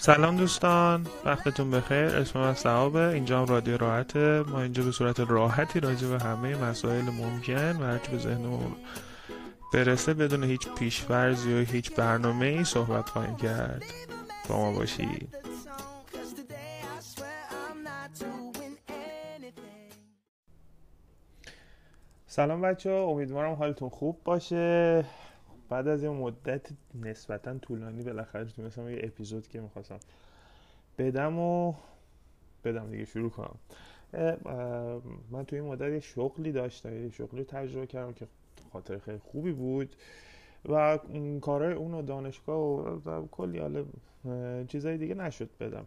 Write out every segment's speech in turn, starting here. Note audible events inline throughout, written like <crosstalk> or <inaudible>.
سلام دوستان وقتتون بخیر. اسم من صحابه اینجا هم رادیو راحته. ما اینجا به صورت راحتی راجع به همه مسائل ممکن و هرچی به ذهنمون برسه بدون هیچ پیشورزی و هیچ برنامه ای صحبت خواهیم کرد. با ما باشید. سلام بچه امیدوارم حالتون خوب باشه. بعد از یه مدت نسبتا طولانی بالاخره تونستم یه اپیزود که می‌خواستم بدم و بدم دیگه شروع کنم. من توی این مدت یه شغلی داشتم یه شغلی تجربه کردم که خاطر خیلی خوبی بود و کارهای اون و دانشگاه و کلی حال چیزای دیگه نشد بدم.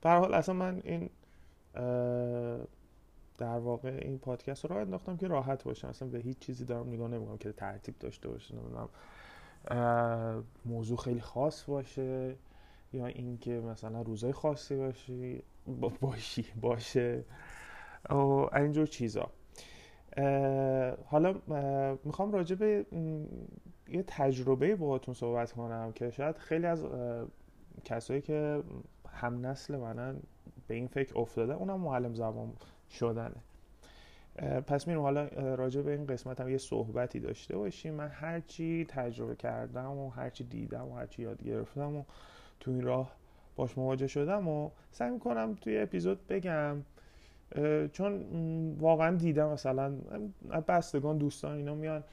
به حال اصلا من این در واقع این پادکست رو راه انداختم که راحت باشم. اصلا به هیچ چیزی دارم نگاه نمی‌کنم که ترتیب داشته باشه نمی‌دونم موضوع خیلی خاص باشه یا اینکه مثلا روزای خاصی باشی باشی باشه. و اینجور چیزا. حالا می‌خوام راجع به یه تجربه باهاتون صحبت کنم که شاید خیلی از کسایی که هم نسل منن به این فکر افتاده اونم معلم زبان شدنه. پس میرم حالا راجع به این قسمت هم یه صحبتی داشته باشیم. من هرچی تجربه کردم و هرچی دیدم و هرچی یاد گرفتم و تو این راه باش مواجه شدم و سعی می‌کنم توی اپیزود بگم چون واقعا دیدم مثلا بستگان دوستان اینا میان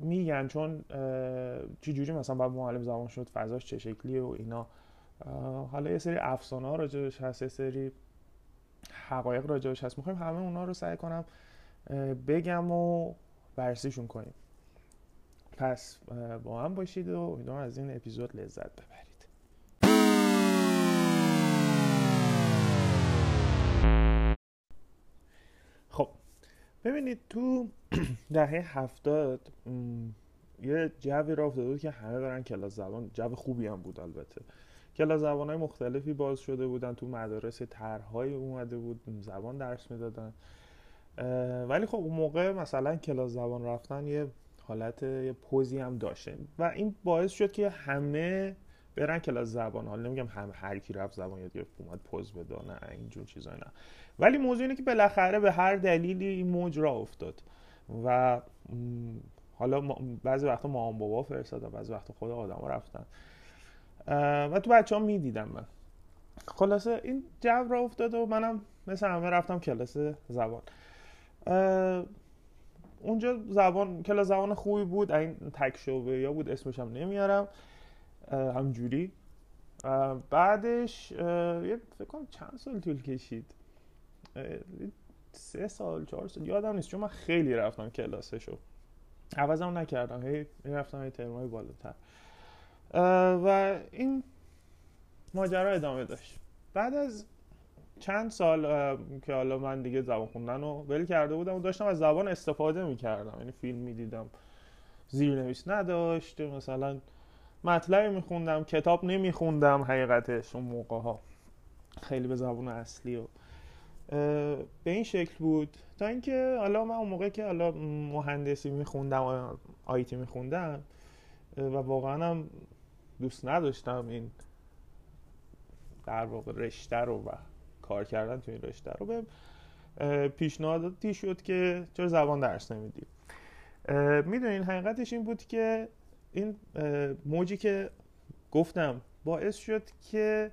میگن چون چجوری مثلا باید معلم زبان شد فضاش چه شکلیه و اینا. حالا یه سری افسانه ها راجعش هست یه سری حقایق راجعش هست. می‌خوایم همه اونا رو سعی کنم بگم و بررسیشون کنیم. پس با هم باشید و امیدوارم از این اپیزود لذت ببرید. خب ببینید تو <clears throat> دهه هفتاد یه جوی را افتاده بود که همه برن کلاس زبان. جو خوبی هم بود البته. کلاس زبان های مختلفی باز شده بودن تو مدارس طرحهای اومده بود زبان درس می‌دادن. ولی خب اون موقع مثلا کلاس زبان رفتن یه حالت یه پوزی هم داشته. و این باعث شد که همه برن کلاس زبان. حالا نمیگم هم هر کی رفت زبان یاد گرفت اومد پوز بده نه اینجور چیزا نه. ولی موضوع اینه که بالاخره به هر دلیلی این موج را افتاد. و حالا بعضی وقتا مامان بابا فرستادن بعضی وقتا خود آدم رفتن. و تو بچه ها می‌دیدم من. خلاصه این جو را افتاد و منم مثل همه رفتم کلاس زبان. اونجا زبان کلاس زبان خوبی بود. این تک شعبه یا بود اسمش هم نمیارم. همجوری. بعدش یه فکر کنم چند سال طول کشید. سه سال چهار سال یادم نیست. چون من خیلی رفتم کلاسشو. عوضم نکردم. هی رفتم هی ترمای بالاتر. و این ماجرا ادامه داشت. بعد از چند سال که حالا من دیگه زبان خوندن رو ول کرده بودم و داشتم از زبان استفاده می‌کردم. یعنی فیلم می‌دیدم زیرنویس نداشت مثلا مطلبی میخوندم کتاب نمیخوندم حقیقتش اون موقع ها خیلی به زبان اصلی و به این شکل بود. تا اینکه حالا من اون موقع که حالا مهندسی میخوندم آیتی میخوندم و واقعا هم دوست نداشتم این در واقع رشته رو و کار کردن تو این رشته رو به پیشنهاداتی شد که چرا زبان درس نمیدی. می‌دونین حقیقتش این بود که این موجی که گفتم باعث شد که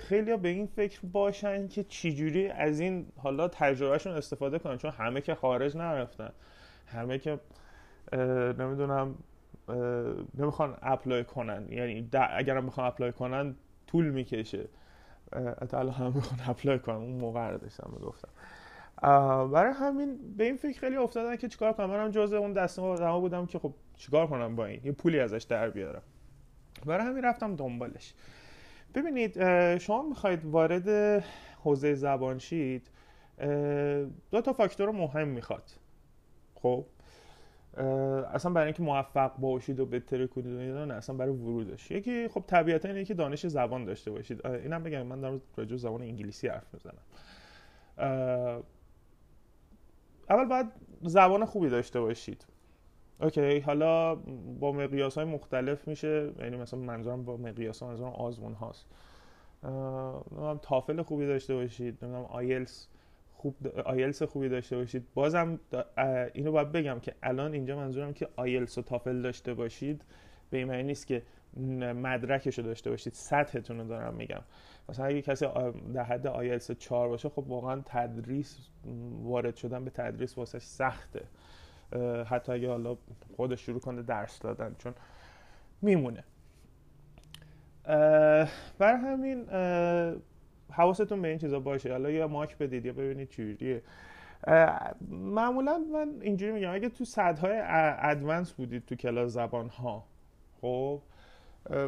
خیلی به این فکر باشن که چجوری از این حالا تجربهشون استفاده کنن چون همه که خارج نرفتن همه که نمی‌دونم نمی‌خوان apply کنن. یعنی اگر هم بخوان apply کنن طول می‌کشه. حالا هم می‌خوان apply کنن. اون موقع رو داشتم می‌گفتم. برای همین به این فکر خیلی افتادن که چیکار کنم. منم جزء اون دسته آدما بودم که خب چیکار کنم با این؟ یه پولی ازش در بیارم. برای همین رفتم دنبالش. ببینید شما می‌خواید وارد حوزه زبان شید دو تا فاکتور مهم می‌خواد. خب؟ اصلا برای اینکه موفق باشید و بهتر کنید نه اصلا برای ورودش یکی خب طبیعتا اینه که دانش زبان داشته باشید. اینم بگم من در راجع زبان انگلیسی حرف می‌زنم. اول باید زبان خوبی داشته باشید. اوکی حالا با مقیاس های مختلف میشه یعنی مثلا منظورم با مقیاس ها منظورم آزمون هاست. تافل خوبی داشته باشید نمی‌دونم آیلس خوب آیلس خوبی داشته باشید. بازم اینو باید بگم که الان اینجا منظورم که آیلس و تافل داشته باشید به این معنی نیست که مدرکش رو داشته باشید. سطحتون رو دارم میگم. مثلا اگه کسی در حد آیلس 4 باشه خب واقعا تدریس وارد شدن به تدریس واسه سخته. حتی اگه حالا خودش شروع کنه درس دادن چون میمونه. بر همین حواستون به این چیزا باشه. حالا یا ماک بدید یا ببینید چجوریه معمولا من اینجوری میگم اگه تو صدهای ادوانس بودید تو کلاس زبان ها خب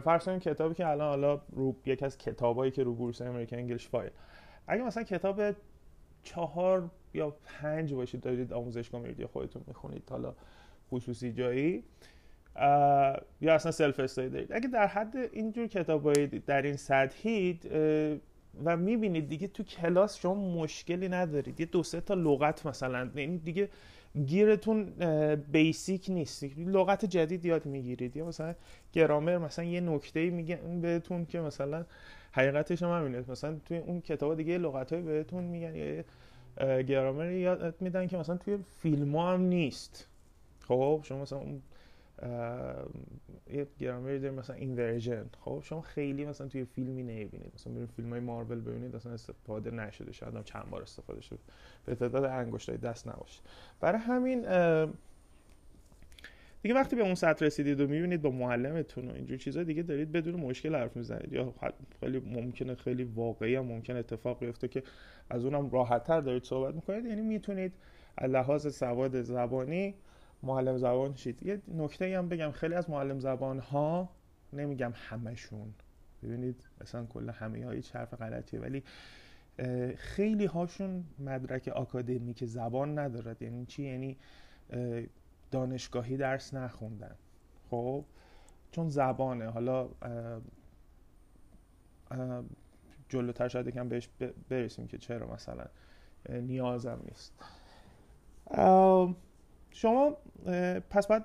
فرض کنید کتابی که الان حالا رو یکی از کتابایی که رو بورس امریکن انگلیش فایل. اگه مثلا کتاب چهار یا پنج باشید دارید آموزشگاه میرید خودتون می‌خونید حالا خصوصی جایی یا اصلا self study اگه در حد اینجور کتابایی در این سطحید و می‌بینید دیگه تو کلاس شما مشکلی ندارید. یه دو سه تا لغت مثلا یعنی دیگه گیرتون basic نیست. لغت جدید یاد می‌گیرید. یا مثلا گرامر مثلا یه نکته میگن بهتون که مثلا حقیقتش هم همینه. مثلا توی اون کتاب دیگه لغت های بهتون میگن یه گرامر یاد میدن که مثلا توی فیلم هم نیست. خب شما مثلا اون یه گرامری داریم مثلا اینورژن خب شما خیلی مثلا توی فیلمی نمی‌بینید. مثلا برید فیلم های مارول ببینید اصلا استفاده نشده. شاید هم چند بار استفاده شده. به تعداد انگشتای دست نباشه. برای همین دیگه وقتی به اون سطح رسیدید و می‌بینید با معلمتون و اینجور چیزا دیگه دارید بدون مشکل حرف می‌زنید. یا خیلی ممکنه خیلی واقعی هم ممکن اتفاق بیفته که از اونم راحتتر دارید صحبت می‌کنید. یعنی می‌تونید لحاظ سواد زبانی معلم زبان شید یه نکته هم بگم خیلی از معلم زبان ها نمیگم همشون ببینید مثلا کل همه های حرف غلطیه ولی خیلی هاشون مدرک آکادمیک زبان ندارد. یعنی چی؟ یعنی دانشگاهی درس نخوندن. خب؟ چون زبانه. حالا جلوتر شاید یکم بهش برسیم که چرا مثلا نیازم نیست. شما پس باید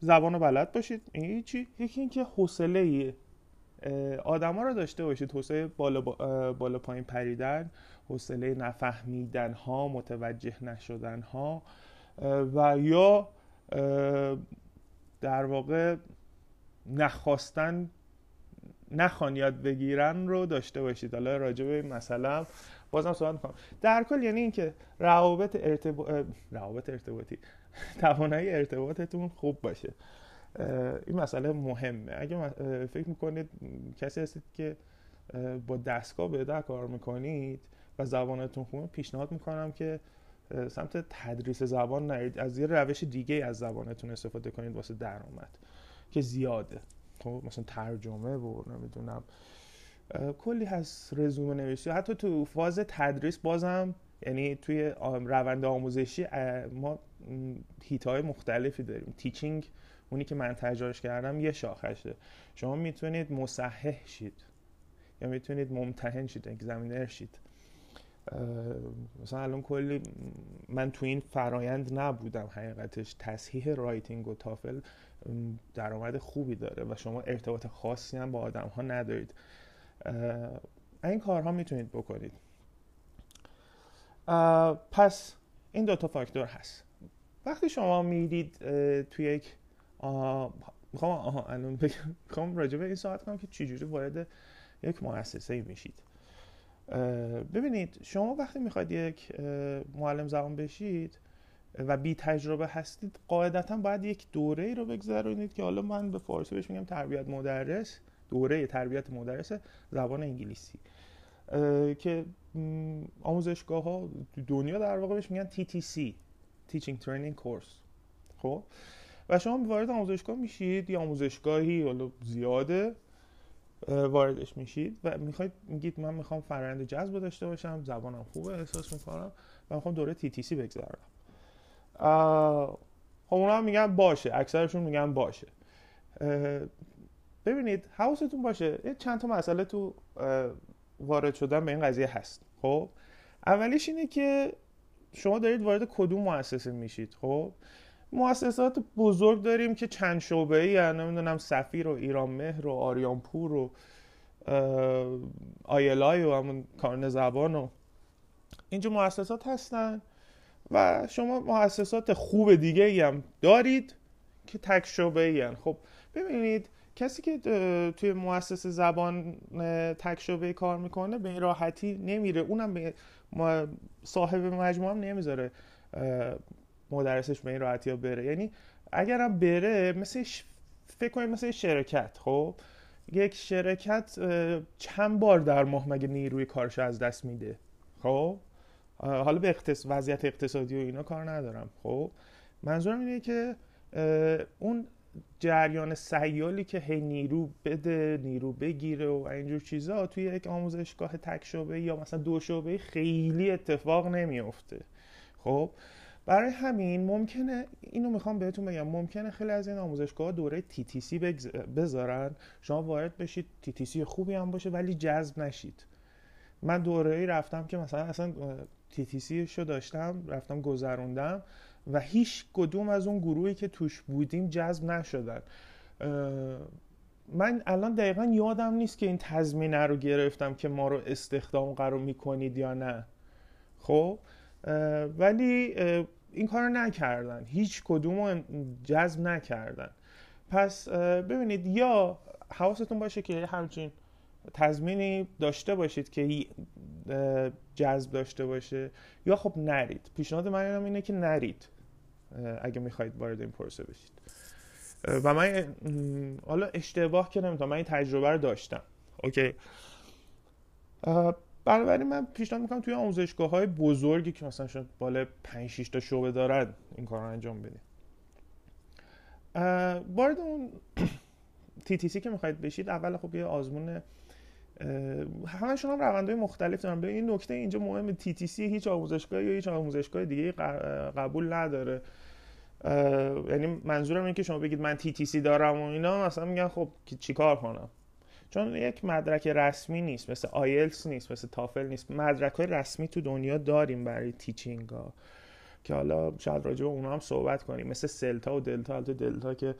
زبان رو بلد باشید. این چی؟ یکی اینکه حوصله آدما رو داشته باشید. حوصله بالا, بالا پایین پریدن حوصله نفهمیدن ها متوجه نشدن ها و یا در واقع نخواستن نخوان یاد بگیرن رو داشته باشید. حالا راجع به مثلا بازم صحبت می‌کنم. در کل یعنی اینکه روابط ارتباط روابط ارتباطی. <laughs> توانایی ارتباطتون خوب باشه. این مسئله مهمه. اگه فکر می‌کنید کسی هستید که با دستگاه به کار می‌کنید و زبانتون خوبه پیشنهاد می‌کنم که سمت تدریس زبان نرید. از یه روش دیگه از زبانتون استفاده کنید واسه درآمد که زیاده. خب مثلا ترجمه و نمی‌دونم کلی هست رزومه نوشتی. حتی تو فاز تدریس بازم یعنی توی روند آموزشی ما هیت های مختلفی داریم. تیچینگ اونی که من تجارش کردم یه شاخشه شما می‌تونید مصحح شید. یا می‌تونید ممتحن شید examiner شید. مثلا الان کلی من تو این فرایند نبودم حقیقتش. تصحیح writing و تافل درآمد خوبی داره و شما ارتباط خاصی هم با آدم ها ندارید. این کارها می‌تونید بکنید. پس این دوتا فاکتور هست. وقتی شما می‌دید توی یک می‌خوام آها الان می‌خوام راجع به این صحبت کنم که چجوری وارد یک مؤسسه میشید. ببینید شما وقتی می‌خواید یک معلم زبان بشید و بی تجربه هستید قاعدتا باید یک دوره ای رو بگذرونید که حالا من به فارسی بهش میگم تربیت مدرس. دوره تربیت مدرس زبان انگلیسی که آموزشگاه ها دنیا در واقع بهش میگن TTC Teaching Training Course. خب؟ و شما وارد آموزشگاه میشید یا آموزشگاهی حالا زیاده واردش میشید و می‌خواید میگید من می‌خوام فرآیند جذب داشته باشم زبانم خوبه احساس می‌کنم و می‌خوام دوره TTC بگذرم خب اونا هم میگن باشه اکثرشون میگن باشه. ببینید حواستون باشه چند تا مسئله تو وارد شدن به این قضیه هست. خب اولیش اینه که شما دارید وارد کدوم مؤسسه میشید. خب مؤسسات بزرگ داریم که چند شعبه ای نمی‌دونم سفیر و ایران مهر و آریانپور و آیلای و همون کارن زبان و اینجا مؤسسات هستن و شما مؤسسات خوب دیگه ای هم دارید که تک شعبه ای خب ببینید کسی که توی مؤسسه زبان تک کار می‌کنه به این راحتی نمیره. اونم به صاحب مجموعه هم نمی‌ذاره مدرسش به این راحتی ها بره. یعنی اگرم بره مثل فکر کنید مثل شرکت خب؟ یک شرکت چند بار در ماه مگه نیروی کارش از دست میده؟ خب؟ حالا به اقتص... وضعیت اقتصادی و اینا کار ندارم خب؟ منظورم اینه که اون جریان سیالی که هی نیرو بده نیرو بگیره و اینجور چیزا توی یک آموزشگاه تک شعبه یا مثلا دو شعبه خیلی اتفاق نمیفته خب برای همین ممکنه اینو می‌خوام بهتون بگم ممکنه خیلی از این آموزشگاه دوره سی بذارن. شما وارد بشید سی خوبی هم باشه ولی جذب نشید. من دوره ای رفتم که مثلا اصلا سی شو داشتم رفتم گذروندم. و هیچ کدوم از اون گروهی که توش بودیم جذب نشدن. من الان دقیقا یادم نیست که این تضمینه رو گرفتم که ما رو استخدام قرار می‌کنید یا نه. خب؟ ولی این کار نکردن. هیچ کدوم جذب نکردن. پس ببینید یا حواستون باشه که همچین تضمینی داشته باشید که جذب داشته باشه یا خب نرید. پیشنهاد من اینه که نرید اگه می‌خواید وارد این پروسه بشید. و من حالا اشتباه که نمی‌تونم من این تجربه رو داشتم. اوکی؟ بنابراین من پیشنهاد می‌کنم توی آموزشگاه های بزرگی که مثلا شاید بالا 5 6 تا شعبه دارد این کار رو انجام بدید وارد اون تی تی سی که می‌خواید بشید اول خب یه آزمون همشون هم روندهای مختلف دارن. به این نکته اینجا مهم تی تی سی هیچ آموزشگاه یا هیچ آموزشگاه دیگه قبول نداره. یعنی منظورم اینه که شما بگید من تی تی سی دارم و اینا مثلا میگن خب چیکار کنم؟ چون یک مدرک رسمی نیست مثل آیلتس نیست مثل تافل نیست. مدرک های رسمی تو دنیا داریم برای تیچینگ ها که حالا شاید راجع به اونا هم صحبت کنیم. مثل سلتا و دلتا البته دلتا که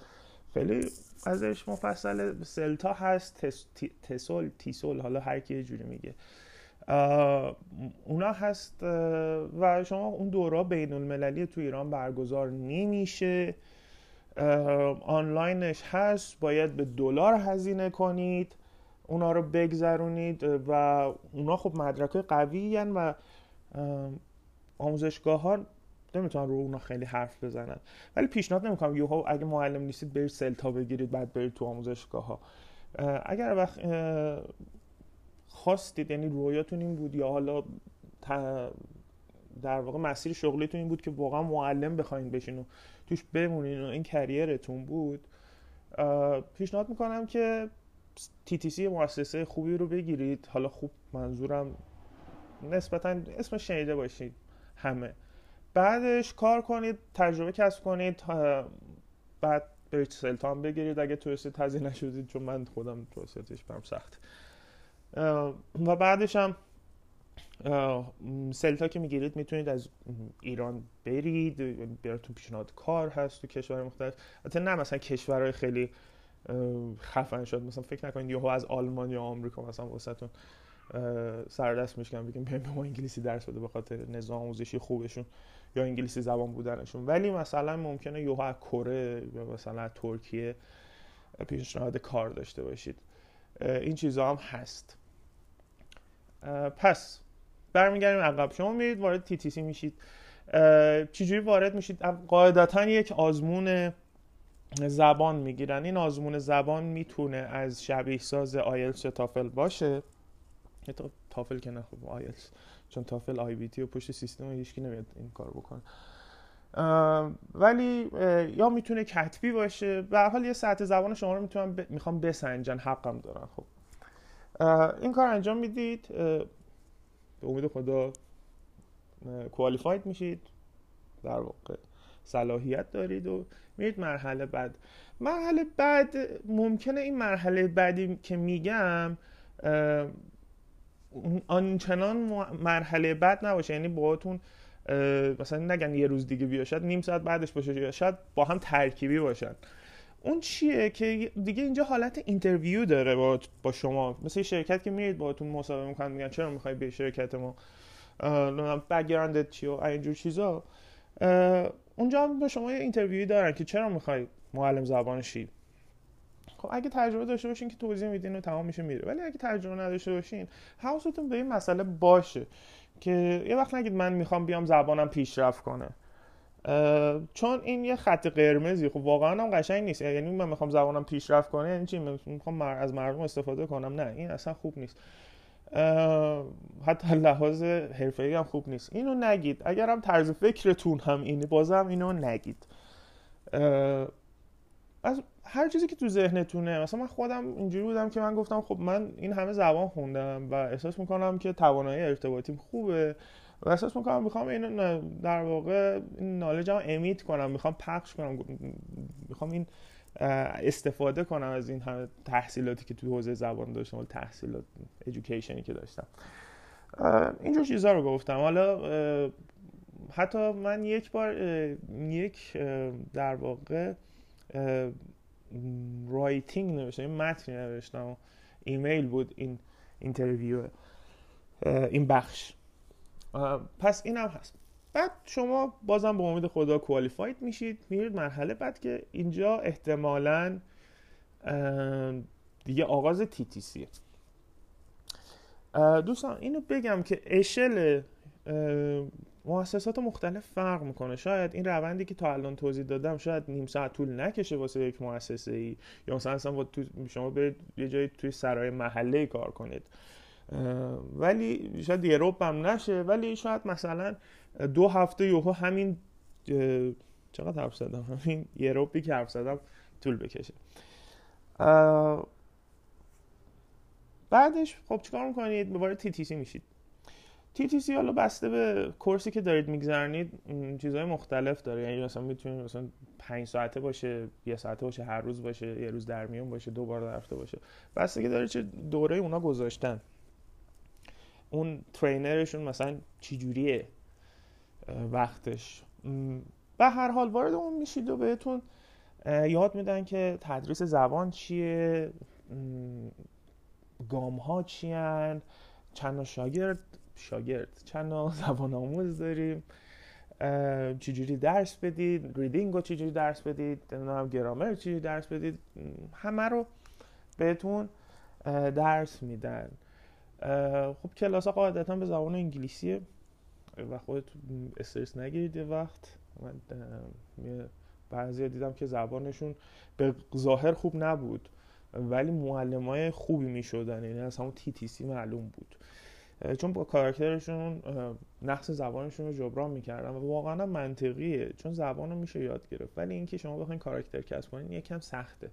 خیلی ازش مفصل سلتا هست تسول تیسول حالا هر کی جوری میگه. اونا هست و شما اون دورا بین المللی تو ایران برگزار نمیشه. آنلاینش هست باید به دلار هزینه کنید اونا رو بگذرونید و اونا خب مدرک قوی و آموزشگاه ها نمی‌تونن رو اونا خیلی حرف بزنن. ولی پیشنهاد نمی‌کنم. یوها اگه معلم نیستید برید سلتا بگیرید بعد برید تو آموزشگاه ها اگر وقت خواستید یعنی رویاتون این بود یا حالا در واقع مسیر شغلیتون این بود که واقعا معلم بخواین بشین و توش بمونین و این کریرتون بود پیشنهاد می‌کنم که سی مؤسسه خوبی رو بگیرید. حالا خوب منظورم نسبتا اسم شنیده باشید همه. بعدش کار کنید تجربه کسب کنید بعد برید سلتان بگیرید. اگه توسط هزینه نشدید چون من خودم توسطش برم سخت. و بعدش هم سلتا که می‌گیرید می‌تونید از ایران برید براتون پیشنهاد کار هست تو کشور مختلف. البته نه مثلا کشورهای خیلی خفن شد. مثلا فکر نکنید یهو از آلمان یا آمریکا مثلا واسهتون سردست میشکنم بگیم به ما انگلیسی درس بده به خاطر نظام آموزشی خوبشون. یا انگلیسی زبان بودنشون. ولی مثلا ممکنه از کره یا مثلا ترکیه پیشنهاد کار داشته باشید. این چیزها هم هست. پس برمیگردیم عقب. شما میرید وارد تی تی سی میشید. چجوری وارد میشید؟ قاعدتا یک آزمون زبان می‌گیرن. این آزمون زبان می‌تونه از شبیه ساز تافل باشه. تافل که نه خب آیلتس چون تافل آی بی تی و پشت سیستم هیچکی نمیاد این کار بکنه. ولی یا می‌تونه کتبی باشه. به حال یه ساعت زبان شما رو می‌تونم ب... می‌خوام بسنجن. حقم دارن خب. این کار انجام می‌دید. به امید خدا کوالیفاید میشید. در واقع صلاحیت دارید و میرید مرحله بعد. مرحله بعد ممکنه این مرحله بعدی که میگم آنچنان مرحله بعد نباشه. یعنی باهاتون مثلا نگن یه روز دیگه بیا شاید نیم ساعت بعدش باشه یا شاید با هم ترکیبی باشن. اون چیه که دیگه اینجا حالت interview داره با, با شما. مثل شرکت که میرید باهاتون مصاحبه می‌کنن میگن چرا می‌خوای به شرکت ما؟ background ت چی و اینجور چیزا. اونجا هم به شما یه اینترویوی دارن که چرا می‌خوای معلم زبان شی؟ خب اگه تجربه داشته باشین که توضیح میدین و تمام میشه میره. ولی اگه تجربه نداشته باشین حواستون به این مسئله باشه که یه وقت نگید من می‌خوام بیام زبانم پیشرفت کنه. چون این یه خط قرمزی. خب واقعا هم قشنگ نیست. یعنی من می‌خوام زبانم پیشرفت کنه یعنی چی؟ می‌خوام از مردم استفاده کنم. نه این اصلا خوب نیست. حتی لحاظ حرفه‌ای هم خوب نیست. اینو نگید. اگر هم طرز فکرتون هم اینه بازم اینو نگید. از هر چیزی که تو ذهنتونه مثلا من خودم اینجوری بودم که من گفتم خب من این همه زبان خوندم و احساس می‌کنم که توانایی ارتباطیم خوبه و احساس می‌کنم می‌خوام این در واقع این نالجم امیت کنم می‌خوام پخش کنم می‌خوام این استفاده کنم از این همه تحصیلاتی که تو حوزه زبان داشتم و تحصیلات ایژوکیشنی که داشتم. اینجور چیزا رو گفتم. حالا حتی من یک بار یک در واقع writing نوشتم متنی نوشتم. ایمیل بود این interview این بخش. پس این هم هست. بعد شما بازم به امید خدا qualified میشید میرید مرحله بعد که اینجا احتمالا دیگه آغاز TTC ه دوستان اینو بگم که اشل مؤسسات مختلف فرق می‌کنه. شاید این روندی که تا الان توضیح دادم شاید نیم ساعت طول نکشه واسه یک مؤسسه ای یا مثلا اصلا شما برید یه جایی توی سرای محله کار کنید. ولی شاید یه روب هم نشه. ولی شاید مثلا دو هفته یوهو همین چقدر حرف زدم؟ همین یه روبی که حرف زدم طول بکشه. بعدش خب چیکار می‌کنید؟ به تی تی سی میشید. سی حالا بسته به کورسی که دارید میگذرنید چیزهای مختلف داره. یعنی مثلا می‌تونید مثلا پنج ساعته باشه یه ساعته باشه هر روز باشه یه روز در میون باشه دو بار در هفته باشه. بسته که داره چه دوره اونا گذاشتن. اون ترینرشون مثلا چی جوریه وقتش. به هر حال وارد اون میشید و بهتون یاد میدن که تدریس زبان چیه گام ها چیان چند شاگرد شاگرد چند <laughs> زبان آموز داریم. چجوری درس بدید؟ ریدینگ رو چجوری درس بدید؟ نمی‌دونم گرامر چجوری درس بدید؟ همه رو بهتون درس میدن. خب کلاس ها قاعدتا به زبان انگلیسیه. و خودت استرس نگیرید یه وقت. من بعضی دیدم که زبانشون به ظاهر خوب نبود ولی معلم های خوبی می شدن یعنی از همون تی تی سی معلوم بود. چون با کاراکترشون نقص زبانشون رو جبران می‌کردن و واقعا منطقیه چون زبان رو میشه یاد گرفت. ولی اینکه شما بخواین کاراکتر کسب کنین یکم سخته.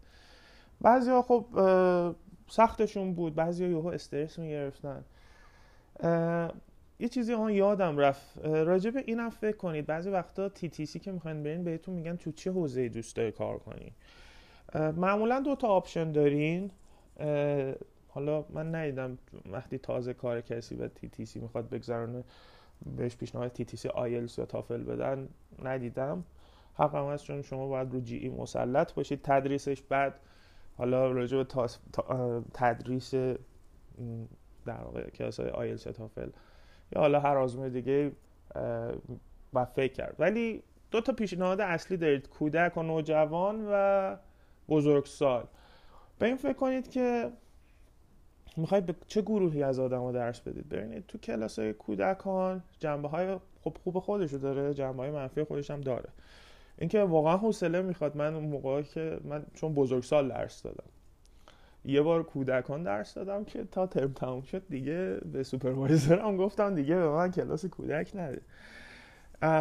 بعضیا خب سختشون بود. بعضیا یهو استرس می‌گرفتن. یه چیزی آن یادم رفت. راجع به اینم فکر کنید. بعضی وقتا تی تی سی که می‌خواین برین بهتون میگن تو چه حوزه دوست داری کار کنی. معمولا دو تا option دارین. حالا من ندیدم وقتی تازه کار کسی به TTC می‌خواد بگذرانه بهش پیشنهاد TTC آیلتس یا تافل بدن ندیدم. حق هم هست چون شما باید رو GE مسلط باشید. تدریسش بعد حالا راجع به تدریس در واقع کلاس های آیلتس یا تافل یا حالا هر آزمون دیگه و فکر کرد. ولی دو تا پیشنهاد اصلی دارید. کودک و نوجوان و بزرگسال. به این فکر کنید که می‌خواید به چه گروهی از آدم درس بدید؟ ببینید تو کلاس کودکان جنبه های خوب خوب خودشو داره جنبه های منفی خودش هم داره. اینکه واقعا حوصله می‌خواد من اون موقعی که من چون بزرگسال درس دادم. یه بار کودکان درس دادم که تا ترم تموم شد دیگه به سوپروایزرم گفتم دیگه به من کلاس کودک نده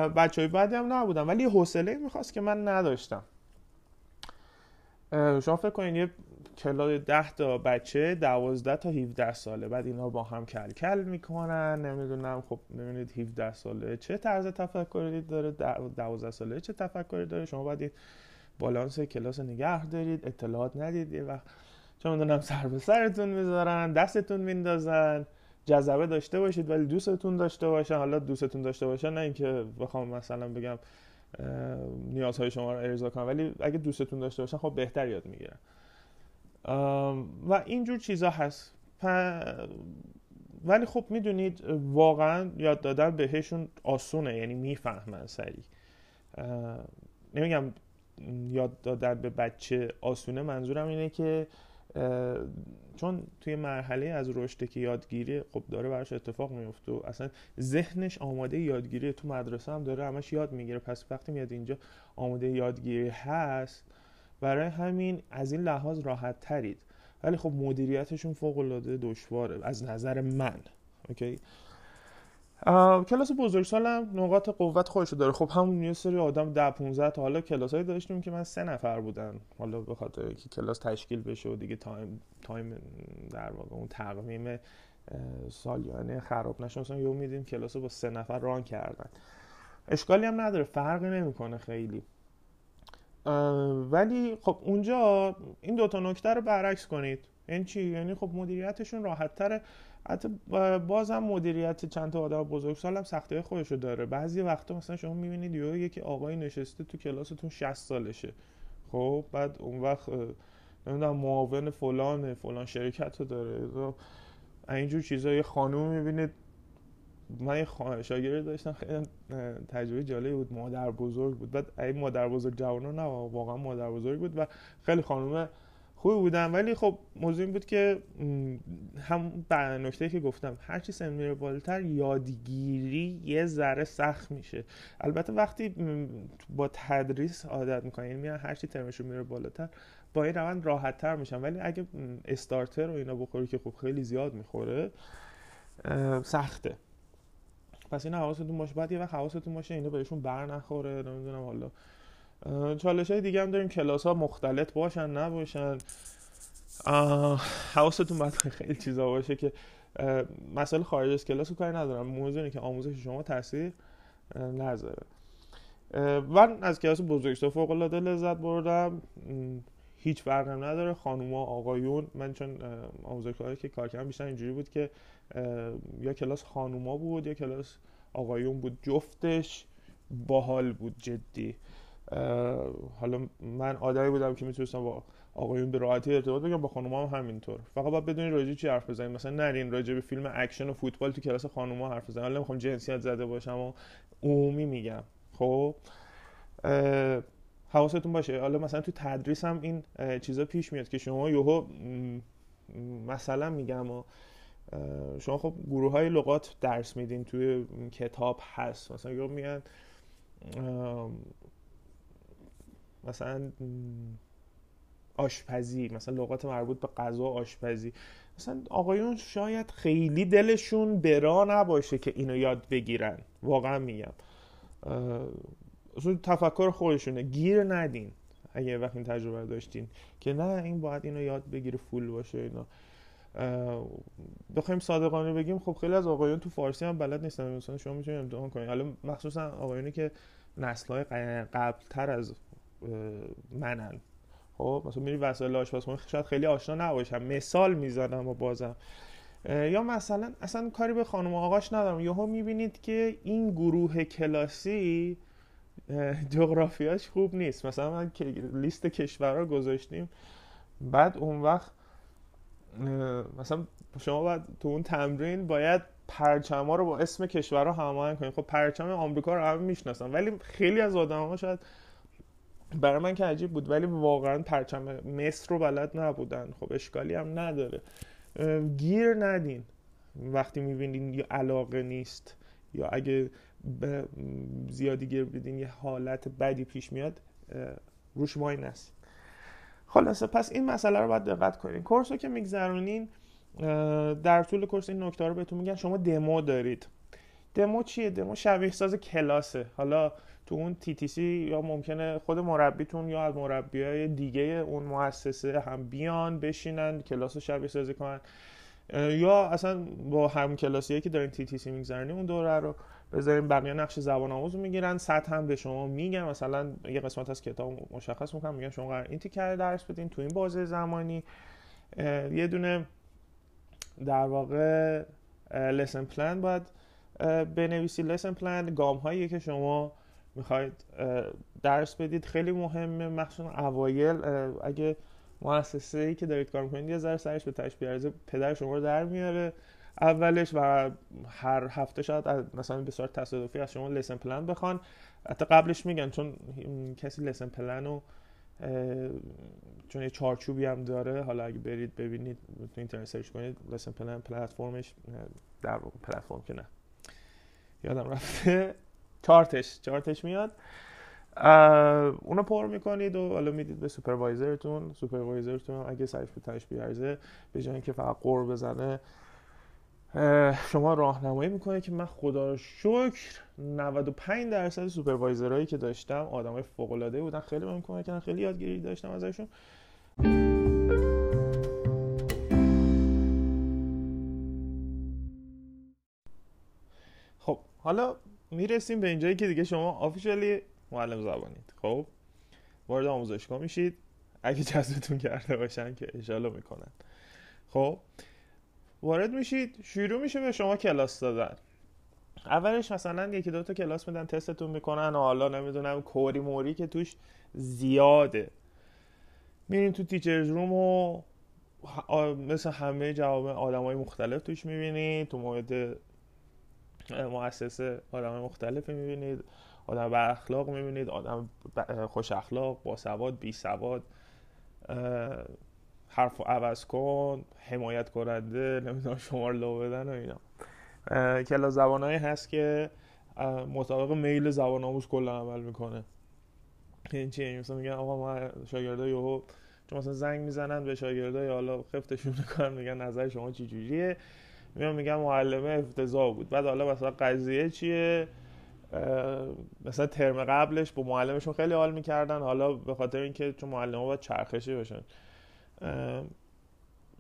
بچه های بعدی هم نبودم ولی حوصله می‌خواست که من نداشتم. شما فکر کنید یه کلاس ده تا بچه دوازده تا 17 ساله. بعد اینا با هم کل کل می‌کنن. نمی‌دونم خب نمی‌دونید 17 ساله چه طرز تفکری داره دوازده ساله چه تفکری داره. شما باید بالانس کلاس نگه دارید اطلاعات ندید یه وقت. چون می‌دونم سر به سرتون می‌ذارن دستتون میندازن. جذبه داشته باشید ولی دوستتون داشته باشن. حالا دوستتون داشته باشن نه اینکه بخوام مثلا بگم نیازهای شما رو ارضا کنم. ولی اگه دوستتون داشته باشن خب بهتر یاد می‌گیرن. و اینجور چیزا هست. ولی خب می‌دونید واقعا یاد دادن بهشون آسونه یعنی می‌فهمن سریع. نمیگم یاد دادن به بچه آسونه منظورم اینه که چون توی مرحله از رشد که یادگیری خب داره براش اتفاق میفته و اصلا ذهنش آماده یادگیری تو مدرسه هم داره همش یاد می‌گیره. پس وقتی میاد اینجا آماده یادگیری هست برای همین از این لحاظ راحت ترید ولی خب مدیریتشون فوق العاده دشواره از نظر من. OK؟ کلاس بزرگسالم نقاط قوت خودشو داره. خب همون یه سری آدم ده 15 تا حالا کلاسایی داشتیم که من سه نفر بودن. حالا به خاطر اینکه کلاس تشکیل بشه و دیگه time time در واقع اون تقویم سالیانه خراب نشه مثلا یه میدیم کلاس با سه نفر ران کردن. اشکالی هم نداره فرقی نمی‌کنه خیلی. ولی خب اونجا این دوتا نکته رو برعکس کنید. این چی؟ یعنی خب مدیریتشون راحت تره حتی بازم مدیریت چند تا آدم بزرگسال هم سختی خودشو داره. بعضی وقتا مثلا شما می‌بینید یه یکی آقای نشسته تو کلاستون 60 سالشه. خب بعد اون وقت نمی‌دونم معاون فلان فلان شرکت رو داره اینجور چیزا یه خانوم می‌بینید. من یه شاگرد داشتم خیلی تجربه جالبی بود. مادر بزرگ بود. بعد این مادر بزرگ جوانان نه واقعا مادر بزرگ بود. و خیلی خانوم خوبی بودن ولی خب موضوع این بود که هم نکته که گفتم هرچی سن میره بالاتر یادگیری یه ذره سخت میشه. البته وقتی با تدریس عادت می‌کنین یعنی میان هرچی ترمشون میره بالاتر با این روند راحت تر میشن. ولی اگه استارتر رو اینا بخوری که خب خیلی زیاد می‌خوره سخته. پس این حواستون باشه. بعد یه وقت حواستون باشه اینا بهشون بر نخوره نمی‌دونم حالا. چالش های دیگه هم داریم. کلاس ها مختلط باشن نباشن. حواستون باید <laughs> خیلی چیزا باشه که مسئله خارج از کلاس کاری ندارم. موضوع که آموزش شما تاثیر نذاره. من از کلاس بزرگسال فوق العاده لذت بردم. هیچ فرقم نداره. خانوما آقایون. من چون آموزشگاهی که کار کردم بیشتر اینجوری بود که یا کلاس خانوما بود یا کلاس آقایون بود. جفتش باحال بود جدی. حالا من آدمی بودم که می‌تونستم با آقایون به راحتی ارتباط بگم با خانوما هم همینطور. فقط باید بدونین راجع چی حرف بزنین مثلا نرین راجع به فیلم اکشن و فوتبال تو کلاس خانوما حرف بزنین حالا نمی‌خوام جنسیت زده باشم و عمومی میگم. خب؟ حواستون باشه. حالا مثلا تو تدریس هم این چیزا پیش میاد که شما یهو مثلا میگم و شما خب گروه های لغات درس میدین توی کتاب هست. مثلا میان مثلا آشپزی مثلا لغات مربوط به غذا آشپزی. مثلا آقایون شاید خیلی دلشون برا نباشه که اینو یاد بگیرن. واقعا میگم. اصلا تفکر خودشونه. گیر ندین. اگه وقت این تجربه داشتین. که نه این باید اینو یاد بگیره فول باشه اینا. بخوایم صادقانه بگیم خب خیلی از آقایون تو فارسی هم بلد نیستن. مثلا شما می‌تونید امتحان کنید حالا مخصوصا آقایونی که نسل های قبل تر از منن. خب مثلا میری وسایل آشپزخونه شاید خیلی آشنا نباشم. مثال می‌زنم و بازم. یا مثلا اصلا کاری به خانم آقاش ندارم. یهو می‌بینید که این گروه کلاسی جغرافیاش خوب نیست. مثلا من لیست کشورها گذاشتیم. بعد اون وقت مثلا شما باید تو اون تمرین باید پرچم رو با اسم کشورها هماهنگ کنید. خب پرچم آمریکا رو همه می‌شناسن. ولی خیلی از آدم ها شاید برای من که عجیب بود ولی واقعا پرچم مصر رو بلد نبودن. خب اشکالی هم نداره. گیر ندین. وقتی می‌بینین یه علاقه نیست یا اگه زیادی گیر بدین یه حالت بدی پیش میاد روش وای نست خلاصه پس این مسئله رو باید دقت کنین. کورس رو که میگذرونین در طول کورس این نکته رو بهتون میگن شما دمو دارید. دمو چیه؟ دمو شبیه ساز کلاسه. حالا تو اون سی یا ممکنه خود مربیتون یا از مربی های دیگه اون مؤسسه هم بیان بشینن کلاس رو شبیه سازی کنن. یا اصلا با هم کلاسی که دارین سی میگذرنی اون دوره رو بذارین بقیه نقش زبان آموز می‌گیرن. سطح هم به شما میگن. مثلا یه قسمت از کتاب مشخص می‌کنم. میگن شما قرار این تیکر درس بدین تو این بازه زمانی. یه دونه در واقع لسن پلان باید بنویسید لسن پلان گام هایی که شما می‌خواید درس بدید خیلی مهمه. مخصوصا اوایل اگه مؤسسه ای که دارید کار می‌کنید یه ذره سرش به تش بیارزه پدر شما رو در میاره. اولش و هر هفته شاید مثلا به صورت تصادفی از شما لسن پلان بخوان. حتی قبلش میگن چون کسی لسن پلن رو چون یه چارچوبی هم داره حالا اگه برید ببینید تو اینترنت سرچ کنید لسن پلن پلتفرمش در پلتفرم که نه. یادم رفته. چارتش چارتش میاد. اونو پر می‌کنید و حالا می‌دید به supervisor تون. supervisor تون اگه سرش به تنش بیارزه به جای اینکه فقط غر بزنه شما راهنمایی می‌کنه که من خدا رو شکر 95 درصد supervisor هایی که داشتم آدمای فوق العاده بودن. خیلی بهم کمک کردن خیلی یادگیری داشتم ازشون. خب حالا می‌رسیم به اینجایی که دیگه شما آفیشالی معلم زبانید. خب؟ وارد آموزشگاه میشید. اگه جذبتون کرده باشن که اشالا می‌کنن. خب؟ وارد میشید. شروع میشه به شما کلاس دادن. اولش مثلا یکی دو تا کلاس میدن تستتون می‌کنن و حالا نمی‌دونم کوری موری که توش زیاده. میرین تو تیچرز روم و مثل همه جواب آدم های مختلف توش می‌بینید تو مورد مؤسسه آدم مختلفی می‌بینید آدم با اخلاق می‌بینید آدم خوش اخلاق با سواد بی سواد حرف عوض کن حمایت کننده نمی‌دونم شما لو بدن و اینا. کلا زبانهایی هست که مطابق میل زبان آموز کلا عمل می‌کنه. این چیه؟ مثلا میگن آقا ما شاگردا یهو چون مثلا زنگ می‌زنن به شاگردا حالا خفتشون می‌کنن میگن نظر شما چی جوریه؟ میگن میگن معلمه افتضاح بود. بعد حالا مثلا قضیه چیه؟ مثلا ترم قبلش با معلمشون خیلی حال می‌کردن. حالا به خاطر اینکه چون معلم باید چرخشی باشن.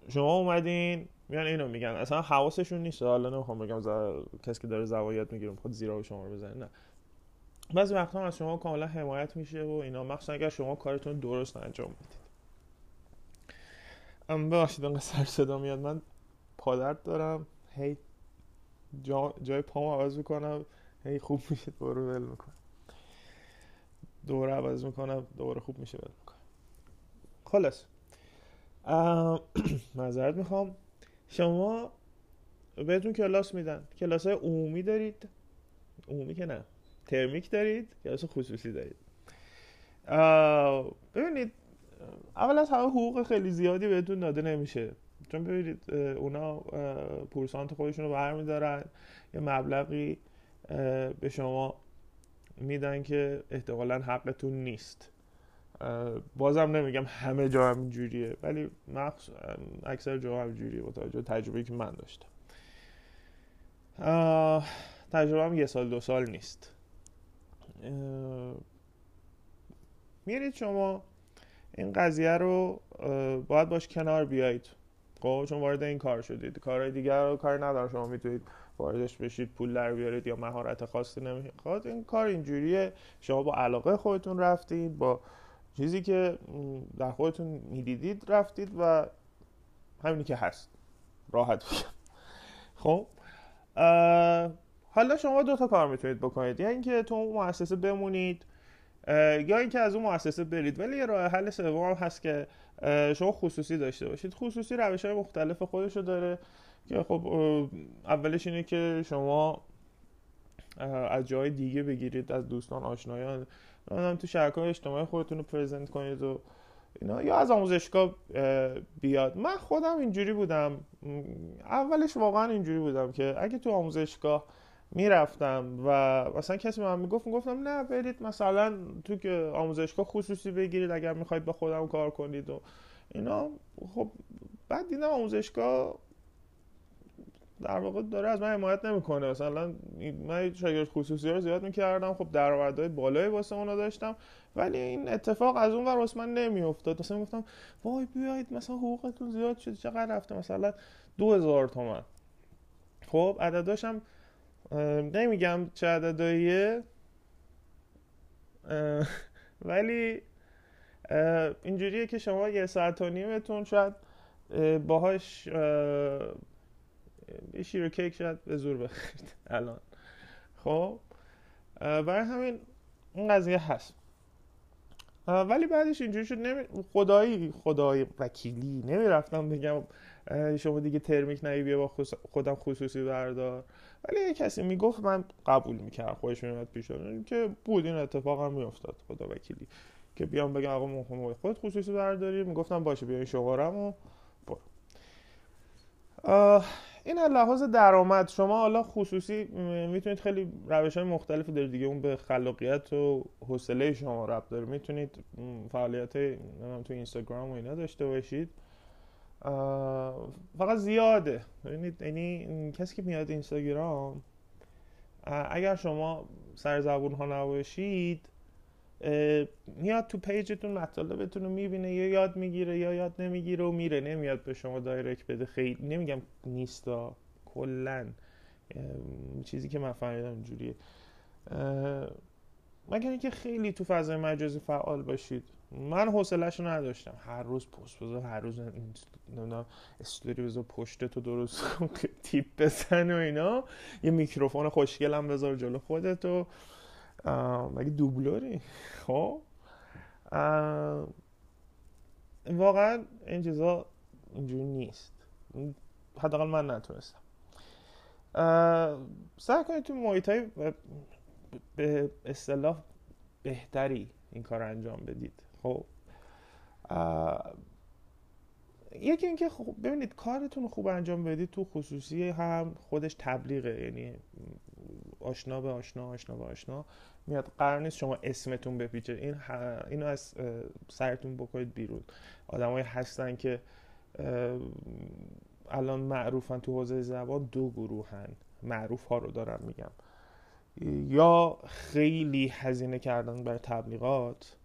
شما اومدین میان اینو میگن. اصلا حواسشون نیست. حالا نمی‌خوام بگم کسی که داره زوایت می‌گیره خود زیرا شما رو بزنه. نه. بعضی وقتا از شما کاملا حمایت میشه و اینا. مخصوصا اگر شما کارتون درست انجام می‌دید. ام ببخشید سر صدا میاد. من پادرد دارم. هی جا جای پامو عوض می‌کنم. هی خوب میشه دوباره ول می‌کنم. دوره عوض می‌کنم دوباره خوب میشه ول می‌کنم. خلاص. <clears throat> معذرت می‌خوام. شما بهتون کلاس میدن. کلاس های عمومی دارید. عمومی که نه. ترمیک دارید. کلاس خصوصی دارید. ببینید اول از همه حقوق خیلی زیادی بهتون داده نمیشه. چون ببینید اونا پورسانت خودشون رو برمیدارن یه مبلغی به شما میدن که احتمالا حقتون نیست. بازم نمیگم همه جا هم جوریه ولی مخص... اکثر جا هم جوریه با توجه تجربه که من داشتم. تجربه هم یه سال دو سال نیست. میرید شما این قضیه رو باید باش کنار بیایید. خب چون وارد این کار شدید. کارهای دیگر رو کار نداره شما می‌تونید واردش بشید پول در بیارید یا مهارت خاصی نمی‌خواد این کار اینجوریه. شما با علاقه خودتون رفتید با چیزی که در خودتون می‌دیدید رفتید و همینی که هست. راحت بگم. خب حالا شما دو تا کار می‌تونید بکنید. یا اینکه تو مؤسسه بمونید یا اینکه از اون مؤسسه برید. ولی یه راه حل سوم هست که شما خصوصی داشته باشید. خصوصی روش های مختلف خودشو داره که خب اولش اینه که شما از جای دیگه بگیرید از دوستان آشنایان تو شبکه اجتماعی خودتون رو پرزنت کنید و اینا. یا از آموزشگاه بیاد. من خودم اینجوری بودم. اولش واقعا اینجوری بودم که اگه تو آموزشگاه می‌رفتم و مثلا کسی من می‌گفت می‌گفتم نه برید مثلا تو که آموزشگاه خصوصی بگیرید اگر می‌خواید با خودم کار کنید و اینا. خب بعد دیدم آموزشگاه در واقع داره از من حمایت نمی‌کنه. مثلا من شاگرد خصوصی رو زیاد می‌کردم خب درآمدهای بالایی واسه اونا داشتم ولی این اتفاق از اون ور من نمیافتاد. مثلا گفتم وای بیاید مثلا حقوقتون زیاد شده چقدر رفته؟ مثلا دو هزار تومن خب عدداشم نمیگم چه عدداییه <laughs> ولی اینجوریه که شما یه ساعت و نیمتون شاید باهاش یه شیر و کیک شاید به زور بخرید <laughs> الان. خب؟ برای همین این قضیه هست. ولی بعدش اینجوری شد نمی... خدایی خدای وکیلی نمی‌رفتم بگم شما دیگه ترمیک نهی بیا با خودم خصوصی بردار. ولی یه کسی می‌گفت من قبول می‌کردم خودش میومد پیش که بود این اتفاق هم میافتاد خدا وکیلی. که بیام بگم آقا مهم خود خصوصی برداری می‌گفتم باشه بیا این شغارم و این لحاظ درآمد. شما حالا خصوصی می‌تونید خیلی روش های مختلفی دارید دیگه. اون به خلاقیت و حوصله شما رب داره. می‌تونید فعالیت تو اینستاگرام و اینا داشته باشید. فقط زیاده. ببینید یعنی کسی که میاد اینستاگرام اگر شما سر زبون ها نباشید میاد تو پیجتون مطالبتون رو می‌بینه یا یاد می‌گیره یا یاد نمی‌گیره و میره. نمیاد به شما دایرکت بده. خیلی نمیگم نیستا کلا. چیزی که من فهمیدم اینجوریه. مگر اینکه خیلی تو فضای مجازی فعال باشید. من حوصله‌شو نداشتم. هر روز پست بذار هر روز استوری بذار پشت تو درست <laughs> تیپ بزن و اینا. یه میکروفون خوشگلم بذار جلو خودت و مگه دوبلوری؟ خب. واقعا این چیزا اینجوری نیست. حداقل من نتونستم. سعی کنید تو محیط به اصطلاح بهتری این کار انجام بدید. خب یکی اینکه خب ببینید کارتون خوب انجام بدید تو خصوصی هم خودش تبلیغه یعنی آشنا به آشنا آشنا به آشنا میاد. قرار نیست شما اسمتون بپیچه. این اینو از سرتون بکنید بیرون. آدمایی هستن که الان معروفن تو حوزه زبان دو گروهن. معروف ها رو دارم میگم. یا خیلی هزینه کردن بر تبلیغات.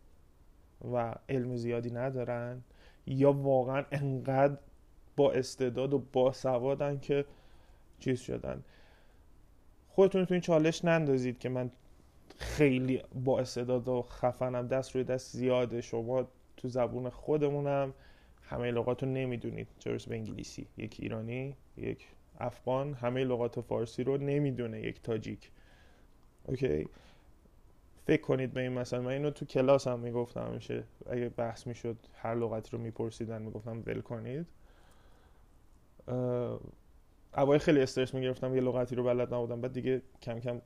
و علم زیادی ندارن یا واقعا انقدر با استعداد و با سوادن که چیز شدن. خودتون تو این چالش نندازید که من خیلی با استعداد و خفنم دست روی دست زیاده شما تو زبون خودمونم. همه لغات رو نمی‌دونید. چرس به انگلیسی؟ یک ایرانی یک افغان. همه لغات فارسی رو نمی‌دونه. یک تاجیک. اوکی؟ فکر کنید به این مثلا من اینو تو کلاس هم می‌گفتم همیشه اگه بحث می‌شد هر لغتی رو میپرسیدن می‌گفتم ول کنید. اوای خیلی استرس می‌گرفتم یه لغتی رو بلد نبودم بعد دیگه کم کم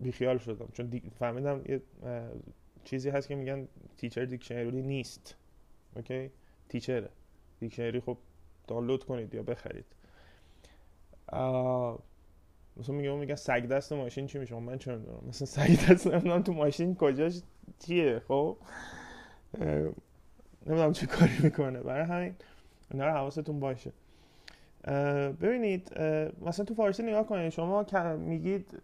بیخیال شدم. چون فهمیدم یه چیزی هست که میگن teacher dictionary نیست. OK؟ teacher ه dictionary خب دانلود کنید یا بخرید. مثلا میگم میگن سگ دست ماشین چی میشه؟ من چه می‌دونم؟ مثلا سگ دست نمی‌دونم تو ماشین کجاش چیه خب؟ نمی‌دونم چه کاری می‌کنه. برای همین اینا رو حواستون باشه. ببینید مثلا تو فارسی نگاه کنید شما میگید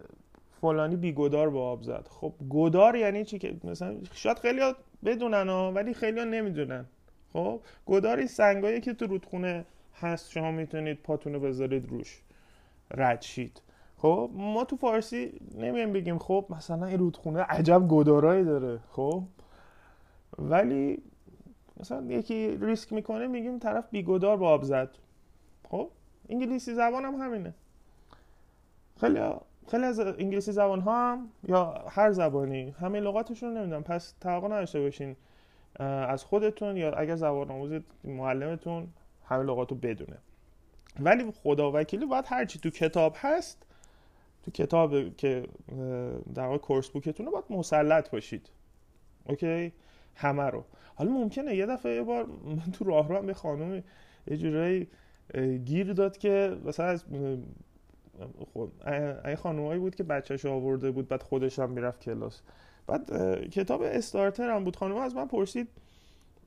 فلانی بیگدار با آب زد. خب گدار یعنی چی که؟ مثلا شاید خیلی بدونن ولی خیلی نمی‌دونن. خب گدار این سنگایی که تو رودخونه هست شما می‌تونید پاتونو بذارید روش. رد خب ما تو فارسی نمیم بگیم خب مثلا این رودخونه عجب گدارایی داره خب. ولی مثلا یکی ریسک می‌کنه میگیم طرف بیگدار با آب زد. خب انگلیسی زبان هم همینه. خیلی خیلی از انگلیسی زبان ها هم یا هر زبانی همه لغاتشون نمی‌دونم. پس توقع نداشته باشین از خودتون یا اگر زبان آموزید معلمتون همه لغات رو بدونه. ولی خدا وکیلی باید هرچی تو کتاب هست تو کتاب که در واقع کورس بوکتون باید مسلط باشید. OK؟ همه رو. حالا ممکنه یه دفعه یه بار من <laughs> تو راه رو هم به خانم یه جورایی گیر داد که مثلا از خود این خانومایی بود که بچهش آورده بود بعد خودش هم می‌رفت کلاس. بعد کتاب starter هم بود. خانم از من پرسید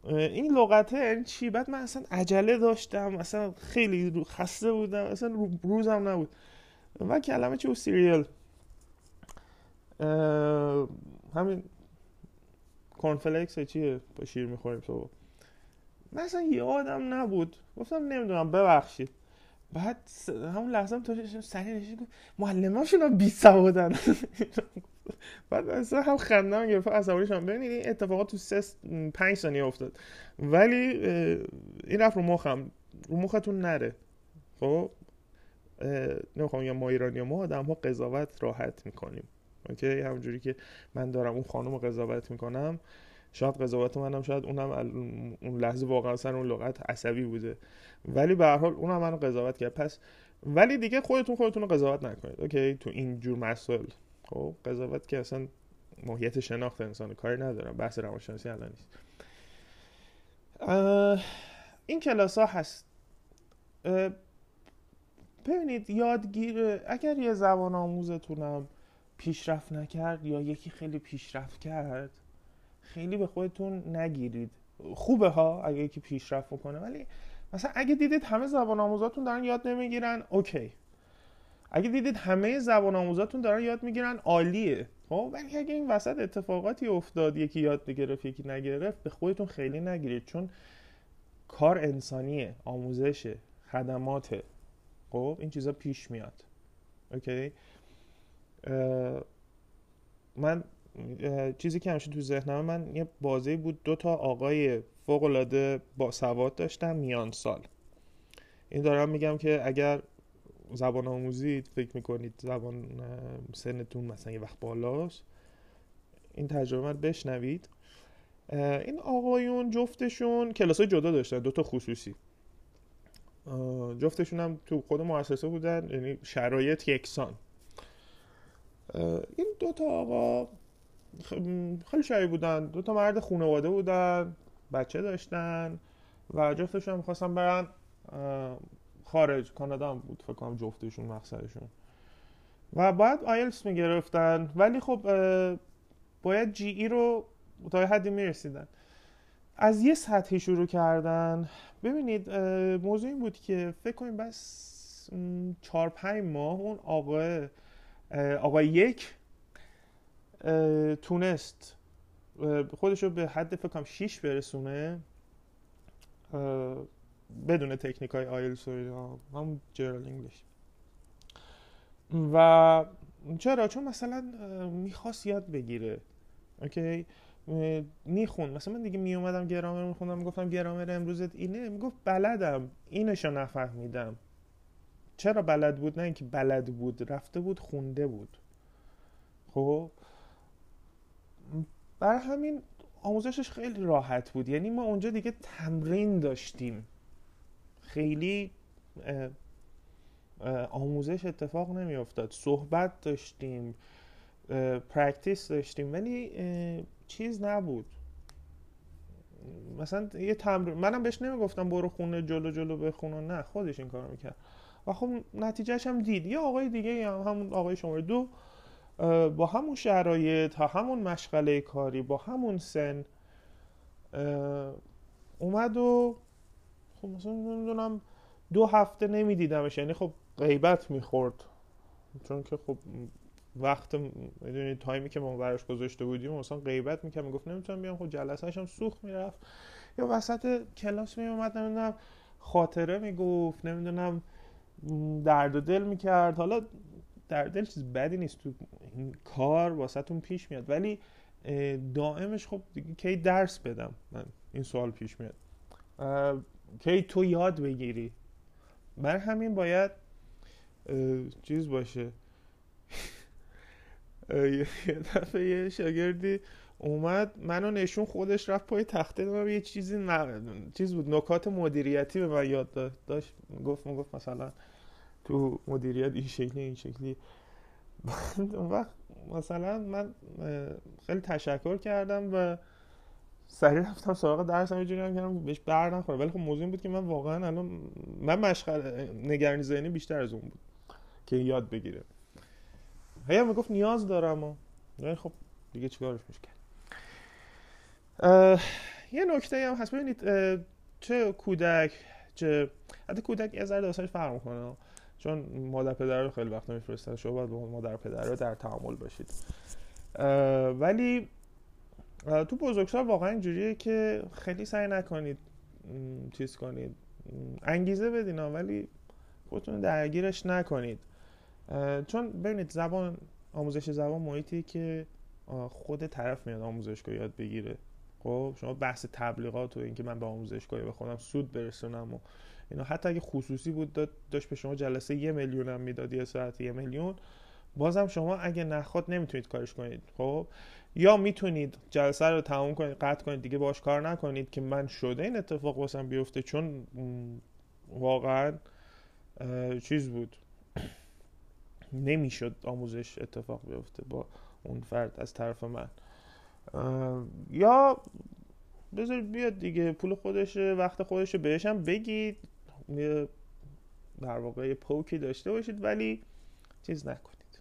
این لغته این چی؟ بعد من اصلا عجله داشتم. اصلا خیلی خسته بودم. اصلا روزم نبود. و کلمه چی بود؟ cereal. همین کورنفلکس چیه؟ با شیر می‌خوریم صبح. من اصلا یادم نبود. گفتم نمی‌دونم ببخشید. بعد همون لحظه هم تا سریع نشید معلم هاشون هم بی سوادن. <laughs> بعد اصلا هم خندم گرفت. عصبانی شدم ببینید این اتفاقات تو سه پنج ثانیه افتاد. ولی این رفت رو مخم. رو مختون نره. خب؟ نمی‌خوام یا ما ایرانی ما آدم ها قضاوت راحت می‌کنیم. OK؟ همونجوری که من دارم اون خانم رو قضاوت می‌کنم شاید قضاوت منم شاید اونم اون لحظه واقعا سر اون لغت عصبی بوده. ولی به هر حال اونم منو قضاوت کرد. پس ولی دیگه خودتون خودتون رو قضاوت نکنید. OK؟ تو این جور مسائل. خب؟ قضاوت که اصلا ماهیت شناخت انسان کاری ندارم. بحث روانشناسی الان نیست. این کلاس ها هست ببینید یادگیر اگر یه زبان آموزتونم پیشرفت نکرد یا یکی خیلی پیشرفت کرد خیلی به خودتون نگیرید. خوبه ها اگه یکی پیشرفت کنه ولی مثلا اگه دیدید همه زبان آموزاتون دارن یاد نمی‌گیرن اوکی. اگه دیدید همه زبان آموزاتون دارن یاد می‌گیرن عالیه. خب ولی اگه این وسط اتفاقاتی افتاد یکی یاد بگرفت یکی نگرفت به خودتون خیلی نگیرید چون کار انسانیه آموزشه خدماته. خب این چیزا پیش میاد. اوکی؟ من چیزی که همیشه تو ذهنم من یه بازی بود دو تا آقای فوق العاده با سواد داشتم میان سال. این دارم میگم که اگر زبان آموزی فکر می‌کنید زبان سنتون مثلا یه وقت بالاست این تجربه رو بشنوید. این آقایون جفتشون کلاس جدا داشتن دو تا خصوصی. جفتشون هم تو خود مؤسسه بودن یعنی شرایط یکسان. این دو تا آقا خیلی شبیه بودن. دو تا مرد خانواده بودن بچه داشتن و جفتشون می‌خواستن برن خارج. کانادا هم بود فکر کنم جفتشون مقصدشون. و باید آیلتس می‌گرفتن. ولی خب باید جی ای رو تا حدی می‌رسیدن. از یه سطحی شروع کردن. ببینید موضوع این بود که فکر کنیم بس چهار پنج ماه اون آقای آقای یک تونست خودش رو به حد فکر کنم 6 برسونه. بدون تکنیک های آیلس و هم جرال انگلیش. و چرا؟ چون مثلا می‌خواست یاد بگیره. اوکی؟ میخون مثلا من دیگه میومدم گرامر میخوندم می‌گفتم گرامر امروزت اینه. می‌گفت بلدم. اینشو نفهمیدم. چرا بلد بود؟ نه اینکه بلد بود. رفته بود خونده بود. خب؟ برای همین آموزشش خیلی راحت بود. یعنی ما اونجا دیگه تمرین داشتیم. خیلی آموزش اتفاق نمی افتاد صحبت داشتیم. practice داشتیم. ولی چیز نبود. مثلا یه تمرین منم بهش نمی‌گفتم برو خونه جلو جلو بخون نه خودش این کارو می‌کرد. و خب نتیجهش هم دید. یه آقای دیگه هم همون آقای شماره دو با همون شرایط ها همون مشغله کاری با همون سن اومد و خب مثلا نمی‌دونم دو هفته نمیدیدمش. یعنی خب غیبت می‌خورد. چون که خب وقت می‌دونید تایمی که ما براش گذاشته بودیم مثلا غیبت می‌کرد می‌گفت نمی‌تونم بیام خب جلسهش هم سوخت می‌رفت. یا وسط کلاس میومد نمی‌دونم خاطره می‌گفت نمی‌دونم درد و دل می‌کرد. حالا در دل چیز بدی نیست تو این کار واسهتون پیش میاد. ولی دائمش خب دیگه کی درس بدم؟ من این سوال پیش میاد. کی تو یاد بگیری؟ بر همین باید چیز باشه. یه دفعه یه شاگردی اومد منو نشون خودش رفت پای تخته من یه چیزی چیز بود نکات مدیریتی به من یاد داشت گفت گفت مثلا تو مدیریت این شکلی این شکلی. اون وقت مثلا من خیلی تشکر کردم و سریع رفتم سراغ درسم یه جوری کردم بهش بر نخوره ولی خب موضوع بود که من واقعا الان من مشغل نگرانی ذهنی بیشتر از اون بود که یاد بگیره. هی می‌گفت نیاز دارم و خب دیگه چیکارش میشه کرد یه نکته هم هست. ببینید چه کودک چه حتی کودک یه ذره داستانش فرق می‌کنه. چون مادر پدر رو خیلی وقت میفرستن شما باید با مادر پدر رو در تعامل باشید. ولی تو بزرگسال واقعا اینجوریه که خیلی سعی نکنید چیز کنید. انگیزه بدین ولی خودتون درگیرش نکنید. چون ببینید زبان آموزش زبان محیطی که خود طرف میاد آموزش یاد بگیره. خب شما بحث تبلیغات و اینکه من به آموزشگاهی به خودم سود برسونم و اینا حتی اگه خصوصی بود داشت به شما جلسه یه میلیون هم می‌داد یه ساعت یه میلیون. بازم شما اگه نخواد نمی‌تونید کارش کنید. خب یا می‌تونید جلسه رو تموم کنید قطع کنید دیگه باش کار نکنید که من شده این اتفاق واسم بیفته. چون واقعا چیز بود. نمی‌شد آموزش اتفاق بیفته با اون فرد از طرف من. یا بذار بیاد دیگه پول خودشه وقت خودشه بهشم بگید. در واقع یه پوکی داشته باشید ولی چیز نکنید.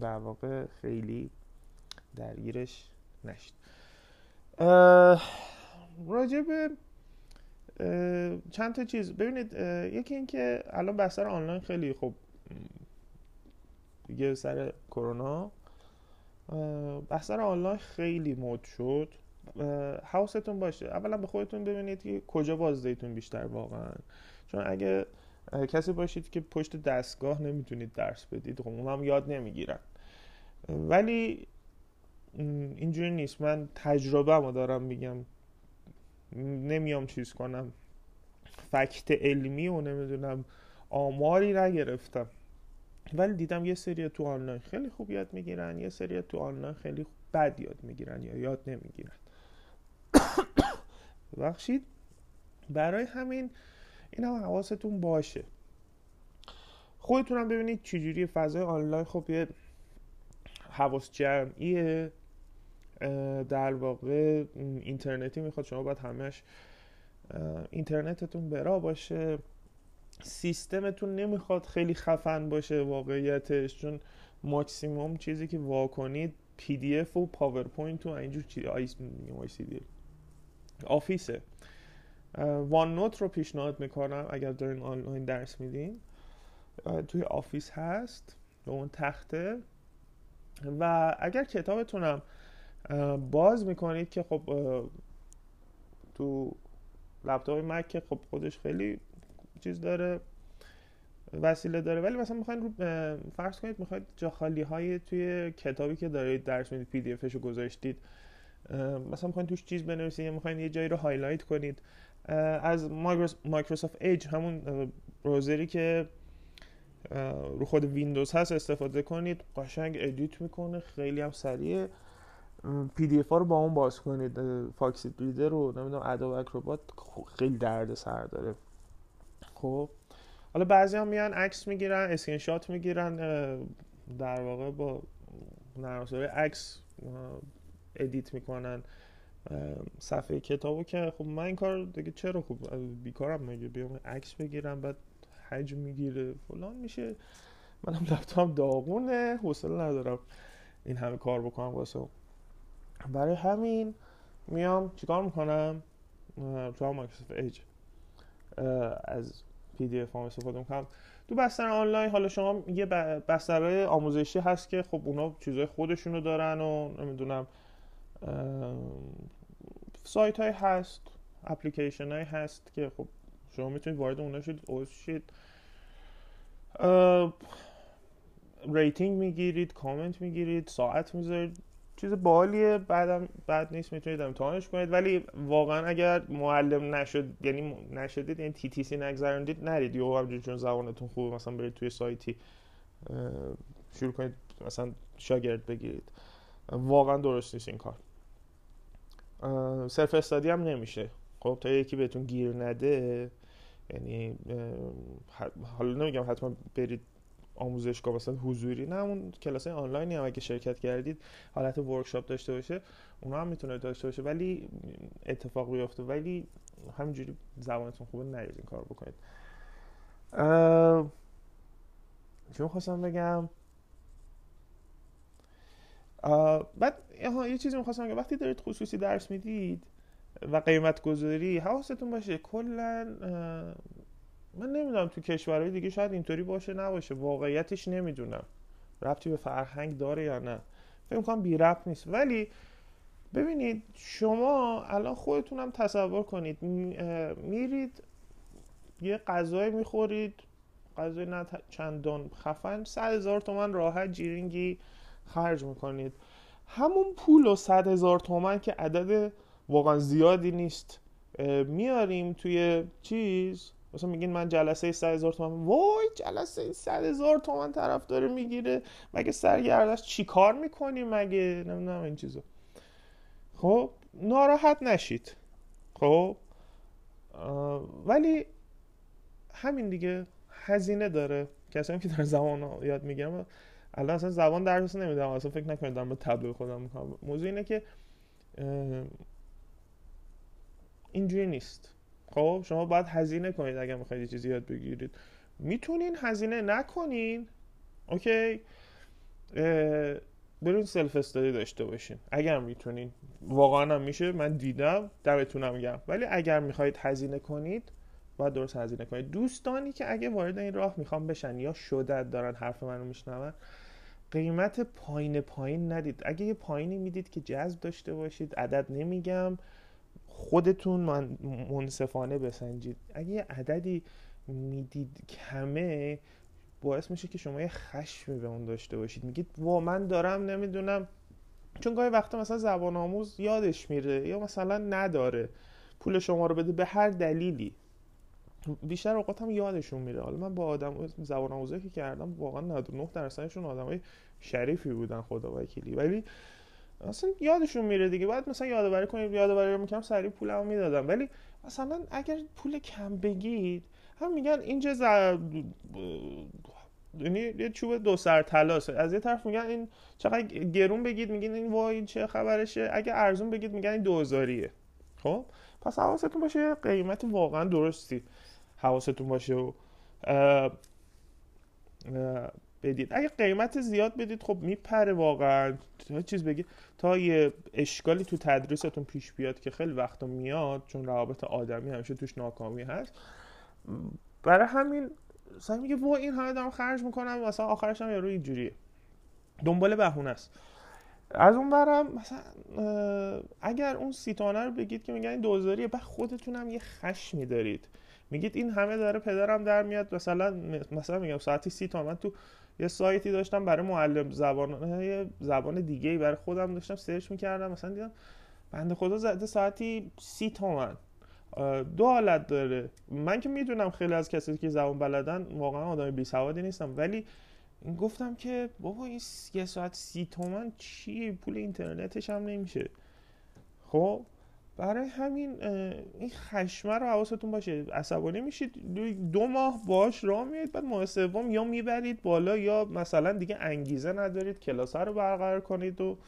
در واقع خیلی درگیرش نشید راجع به چند تا چیز. ببینید یکی اینکه الان بستر آنلاین خیلی خب دیگه سر کرونا. بستر آنلاین خیلی مد شد. حواستون باشه. اولا به خودتون ببینید که کجا بازدهیتون بیشتر واقعا. چون اگه کسی باشید که پشت دستگاه نمی‌تونید درس بدید خب اونم یاد نمی‌گیرن. ولی اینجوری نیست. من تجربه ما دارم میگم. نمیام چیز کنم. فکت علمی و نمی‌دونم آماری نگرفتم. ولی دیدم یه سری تو آنلاین خیلی خوب یاد می‌گیرن یه سری تو آنلاین خیلی بد یاد می‌گیرن یا یاد نمی‌گیرن. <coughs> بخشید برای همین این هم حواستون باشه. خودتونم ببینید چجوری فضای آنلاین خب یه حواس جمعیه. در واقع اینترنتی می‌خواد شما باید همش اینترنتتون برا باشه. سیستمتون نمی‌خواد خیلی خفن باشه واقعیتش چون ماکسیموم چیزی که واکنید PDF و PowerPoint و اینجور چیز Office ه. OneNote رو پیشنهاد می‌کنم اگر دارین آنلاین درس میدین. توی Office هست به اون تخته. و اگر کتابتونم باز می‌کنید که خب تو لپتاپ Mac خب خودش خیلی چیز داره وسیله داره. ولی مثلا می‌خواین رو فرض کنید می‌خواید جا خالی های توی کتابی که دارید درس می‌دید PDF شو گذاشتید مثلا می‌خواین توش چیز بنویسید یا می‌خواین یه جایی رو highlight کنید. از Microsoft Edge همون browser ی که رو خود ویندوز هست استفاده کنید. قشنگ edit می‌کنه خیلی هم سریع. PDF رو با اون باز کنید. Foxit Reader رو نمی‌دونم Adobe Acrobat خیلی درد سر داره. خب. حالا بعضی هم میان عکس می‌گیرن اسکرین شات می‌گیرن در واقع با نرم عکس edit می‌کنن صفحه کتابو که خب من این کار دیگه چرا خوب بیکارم میگه بیام عکس بگیرم بعد حجم می‌گیره. فلان میشه. منم لپتاپ داغونه حوصله ندارم این همه کار بکنم واسه برای همین میام چیکار می‌کنم؟ تو Microsoft Edge. از PDF استفاده می‌کنم. تو بستر آنلاین حالا شما یه بسترهای آموزشی هست که خب اونا چیزای خودشونو دارن و نمی‌دونم سایت های هست اپلیکیشن های هست که خب شما می‌تونید وارد اونا شید عضو شید. rating می‌گیرید کامنت می‌گیرید ساعت می‌ذارید. چیز باحالیه بعدم بد نیست می‌تونید امتحانش کنید. ولی واقعا اگر معلم نشد یعنی نشدید یعنی TTC نگذروندید نرید. یهو همجوری چون زبانتون خوبه مثلا برید توی سایتی شروع کنید مثلا شاگرد بگیرید. واقعا درست نیست این کار. self-study هم نمیشه. خب تا یکی بهتون گیر نده یعنی حالا نمیگم حتما برید آموزشگاه مثلا حضوری. نه اون کلاس آنلاینی هم اگه شرکت کردید حالت ورکشاپ داشته باشه اونا هم می‌تونه داشته باشه. ولی اتفاق بیفته. ولی همینجوری زبانتون خوبه نرید این کار بکنید. چون خواستم بگم؟ بعد یه چیزی می‌خواستم بگم. وقتی دارید خصوصی درس می‌دید و قیمت گذاری حواستون باشه کلا من نمی‌دونم تو کشورهای دیگه شاید اینطوری باشه نباشه. واقعیتش نمی‌دونم. ربطی به فرهنگ داره یا نه. فکر کنم بی ربط نیست. ولی ببینید شما الان خودتونم تصور کنید. میرید یه غذای می‌خورید غذای نه چندان خفن صد هزار تومن راحت جیرینگی خرج می‌کنید. همون پول و صد هزار تومن که عدد واقعا زیادی نیست. میاریم توی چیز؟ مثلا میگین من جلسه 100 هزار تومن وای جلسه 100 هزار تومن طرف داره می‌گیره. مگه سرگردش چی کار می‌کنی مگه؟ نمی‌دونم این چیزو خب ناراحت نشید. خب ولی همین دیگه هزینه داره. کسایی که در زبان یاد می‌گیرم الان اصلا زبان درس نمیدم اصلا فکر نکنید دارم به تبلیغ خودم می‌کنم موضوع اینه که اینجوری نیست. خب شما باید هزینه کنید اگر می‌خواید چیزی یاد بگیرید. می‌تونین هزینه نکنین. okay؟ برین self-study داشته باشین. اگر می‌تونین. واقعا هم میشه. من دیدم. دمتونم گرم. ولی اگر می‌خواید هزینه کنید باید درست هزینه کنید. دوستانی که اگه وارد این راه می‌خوام بشن یا شدت دارن حرف منو میشنون قیمت پایین پایین ندید. اگه یه پایینی می‌دید که جذب داشته باشید عدد نمیگم. خودتون منصفانه بسنجید. اگه یه عددی می‌دید کمه باعث میشه که شما یه خشمی به اون داشته باشید. میگید وا من دارم نمی‌دونم. چون گاهی وقتا مثلا زبان آموز یادش میره یا مثلا نداره. پول شما رو بده به هر دلیلی. بیشتر اوقات هم یادشون میره. حالا من با آدم زبان آموزی که کردم واقعا 99 درصدشون آدمای شریفی بودن خدا وکیلی ولی اصلا یادشون میره دیگه. باید مثلا یادآوری کنید یادآوری رو می‌کنم سریع پولمو می‌دادم. ولی مثلا اگر پول کم بگید هم میگن اینجا ز... یعنی یه چوب دو سر تلاس از یه طرف میگن این چقدر گرون بگید میگین این وای چه خبرشه. اگه ارزون بگید میگن این دوزاریه. خب؟ پس حواستون باشه قیمت واقعا درستی حواستون باشه. و بدید. اگه قیمت زیاد بدید خب میپره واقعا. تا چیز بگید تا یه اشکالی تو تدریستون پیش بیاد که خیلی وقتا میاد چون روابط آدمی همیشه توش ناکامی هست. برای همین مثلا میگه وا این همه دارم خرج می‌کنم مثلا آخرش هم یارو اینجوریه. دنبال بهونه است. از اون برم مثلا اگر اون سیتانه رو بگید که میگن دوزاریه بعد خودتون هم یه خشمی دارید. میگید این همه داره پدرم در میاد مثلا مثلا میگم ساعتی سی تومن تو یه سایتی داشتم برای معلم زبان زبان دیگه ای برای خودم داشتم سرچ می‌کردم مثلا دیدم بنده خدا زده ساعتی سی تومن. دو حالت داره. من که می‌دونم خیلی از کسایی که زبان بلدن واقعا آدم بی سوادی نیستم ولی گفتم که بابا این یه ساعت سی تومن چی؟ پول اینترنتش هم نمیشه. خب؟ برای همین این خشمه رو حواستون باشه. عصبانی میشید. دو ماه باش راه میاد بعد ماه سوم یا می‌برید بالا یا مثلا دیگه انگیزه ندارید. کلاس رو برقرار کنید و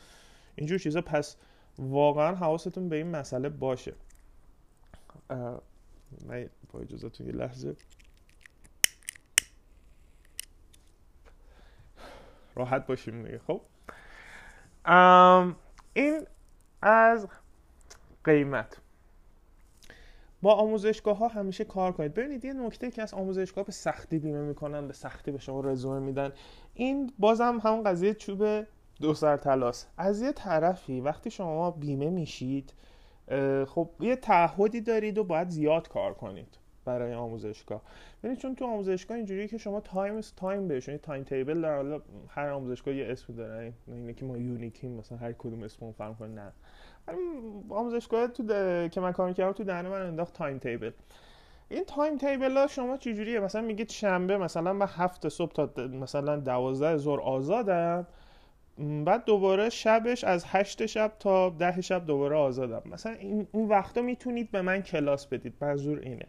اینجور چیزا. پس واقعا حواستون به این مسئله باشه. من با اجازتون یه لحظه. راحت باشیم دیگه خب؟ این از قیمت. با آموزشگاه ها همیشه کار کنید. ببینید یه نکته که از آموزشگاه به سختی بیمه می‌کنن به سختی به شما رزومه میدن. این بازم همون قضیه چوب دو سر طلاس. از یه طرفی وقتی شما بیمه میشید خب یه تعهدی دارید و باید زیاد کار کنید برای آموزشگاه. ببینید چون تو آموزشگاه اینجوریه که شما time time بهشون timetable داره حالا هر آموزشگاه یه اسم داره. اینه که ما unique یم مثلا هر کدوم اسم فرم کنه. نه. آموزشگاه تو که من کار می‌کردم تو دهنه من انداخت timetable. این timetable ها شما چجوریه؟ مثلا میگید شنبه مثلا من هفت صبح تا مثلا دوازده ظهر آزادم. بعد دوباره شبش از هشت شب تا ده شب دوباره آزادم. مثلا این اون وقتا می‌تونید به من کلاس بدید. منظور اینه.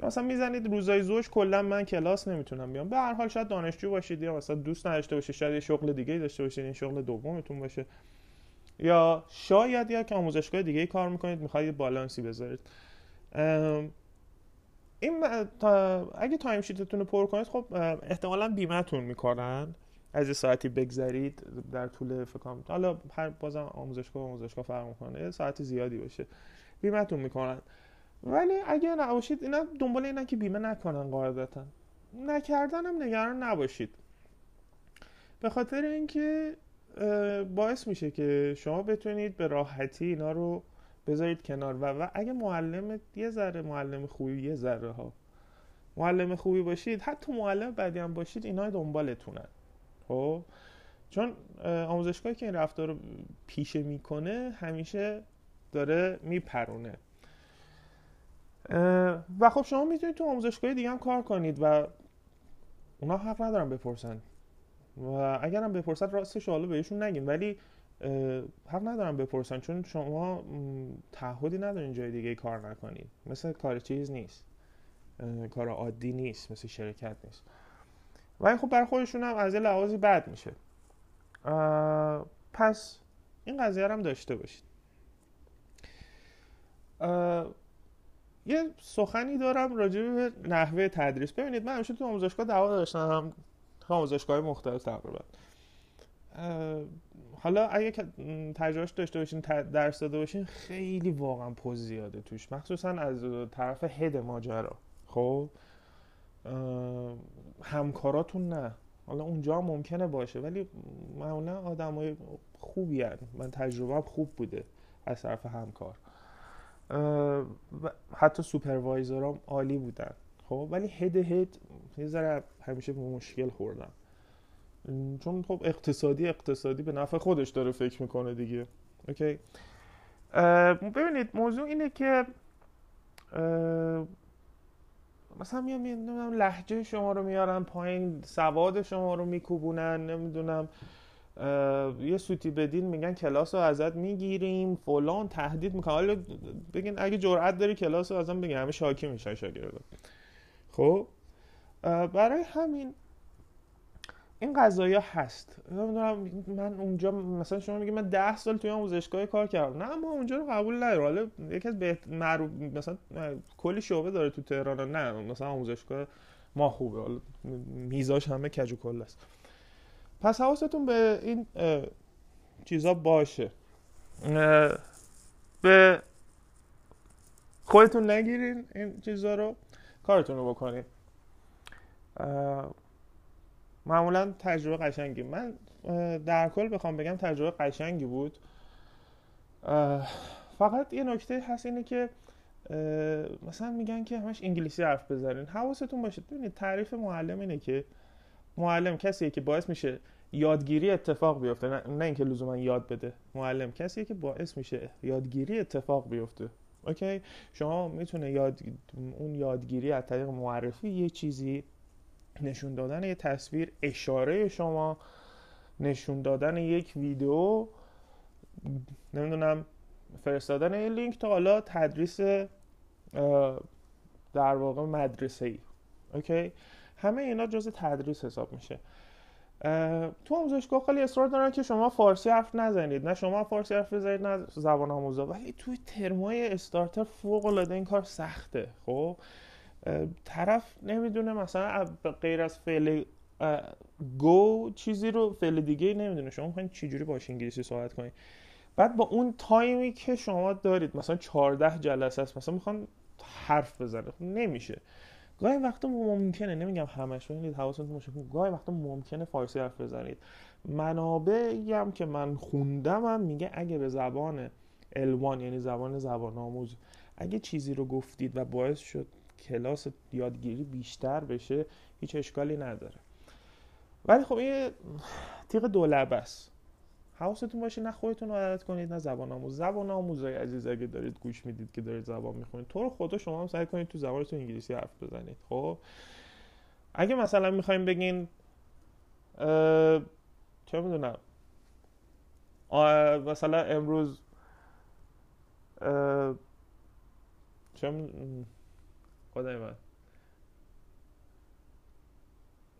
یا مثلا می‌زنید روزای زوج کلا من کلاس نمی‌تونم بیام. به هر حال شاید دانشجو باشید یا مثلا دوست نداشته باشید. شاید یه شغل دیگه داشته باشید. این شغل دومتون باشه. یا شاید یا که آموزشگاه دیگه کار می‌کنید می‌خواید بالانسی بذارید. این اگه تایم شیتتون رو پر کنید خب احتمالا بیمهتون می‌کنن. از یه ساعتی بگذرید در طول فکر حالا هر بازم آموزشگاه آموزشگاه فرق می‌کنه. یه ساعت زیادی باشه. بیمهتون می‌کنن. ولی اگه نباشید اینا دنبال اینا که بیمه نکنن قاعدتا. نکردن هم نگران نباشید. به خاطر اینکه باعث میشه که شما بتونید به راحتی اینا رو بذارید کنار. و, و اگه معلم یه ذره معلم خوبی یه ذره ها معلم خوبی باشید حتی معلم بعدی هم باشید اینا دنبالتونن. خب؟ چون آموزشگاهی که این رفتار رو پیشه می‌کنه همیشه داره میپرونه. و خب شما می‌تونید تو آموزشگاه دیگه هم کار کنید و اونا حق ندارن بپرسن. و اگرم بپرسن راستش حالا بهشون نگیم ولی حق ندارم بپرسن چون شما تعهدی ندارین جای دیگه کار نکنید مثل کار چیز نیست. کار عادی نیست مثل شرکت نیست. و خب بر خودشون هم از لحاظی بد میشه. پس این قضیه هم داشته باشید. یه سخنی دارم راجع به نحوه تدریس. ببینید من همیشه تو آموزشگاه دعوا داشتم. آموزشگاه مختلف تقریبا حالا اگه تجربهش داشته باشین درس داده باشین خیلی واقعا پوز زیاده توش. مخصوصا از طرف هد ماجرا. خب؟ همکاراتون نه. حالا اونجا ممکنه باشه ولی معمولا آدم های خوبی هن. من تجربه خوب بوده از طرف همکار. حتی سوپروایزر هم عالی بودن. خب ولی هد هد یه ذره همیشه مشکل خوردم. چون خب اقتصادی اقتصادی به نفع خودش داره فکر می‌کنه دیگه. اوکی ببینید موضوع اینه که مثلا میام نمی‌دونم لحجه شما رو میارن پایین سواد شما رو میکوبونن نمی‌دونم یه سوتی بدین میگن کلاس رو ازت می‌گیریم فلان تهدید می‌کنن. حالا بگین اگه جرأت داری کلاس رو ازم بگین همه شاکی میشن شاگردا. خب برای همین این قضایی هست. من اونجا مثلا شما میگی من ده سال توی آموزشگاه کار کردم. نه ما اونجا رو قبول ندارم حالا یکی از بهت معروف مثلا کلی شعبه داره تو تهران. نه مثلا آموزشگاه ما خوبه. حالا میزاش همه کج و کل است. پس حواستون به این چیزا باشه. به خودتون نگیرین این چیزا رو. کارتون رو بکنین معمولا تجربه قشنگی. من در کل بخوام بگم تجربه قشنگی بود. فقط یه نکته هست اینه که مثلا میگن که همش انگلیسی حرف بزنین. حواستون باشه. ببینید تعریف معلم اینه که معلم کسیه که باعث میشه یادگیری اتفاق بیفته. نه, نه اینکه لزوما یاد بده. معلم کسیه که باعث میشه یادگیری اتفاق بیفته. اوکی؟ شما می‌تونه یاد اون یادگیری از طریق معرفی یه چیزی نشون دادن یه تصویر اشاره شما نشون دادن یک ویدیو نمی‌دونم فرستادن یه لینک تا حالا تدریس در واقع مدرسه ای اوکی؟ همه اینا جز تدریس حساب میشه. تو آموزشگاه خیلی اصرار دارن که شما فارسی حرف نزنید. نه شما فارسی حرف بزنید نه زبان آموزا. ولی توی ترمای استارتر فوق العاده این کار سخته. خب؟ طرف نمی‌دونه مثلا غیر از فعل گو چیزی رو فعل دیگه نمی‌دونه. شما می‌خواین چجوری باش انگلیسی صحبت کنید بعد با اون تایمی که شما دارید مثلا 14 جلسه است مثلا می‌خوان حرف بزنه. خب نمیشه. گاهی وقتا ممکنه نمیگم همش ببینید حواستون باشه. گاهی وقتا ممکنه فارسی حرف بزنید. منابعی هم که من خوندم هم میگه اگه به زبان الوان یعنی زبان زبان آموز اگه چیزی رو گفتید و باعث شد کلاس یادگیری بیشتر بشه هیچ اشکالی نداره. ولی خب این تیغ دولب است. حواستون باشه نه خودتون رو عادت کنید نه زبان آموز. زبان آموزای عزیز اگه دارید گوش می‌دید که دارید زبان می‌خونید تو رو خدا شما هم سعی کنید تو زبانتون انگلیسی حرف بزنید. خب؟ اگه مثلا می‌خوایم بگین چه می‌دونم. مثلا امروز چه خدای من.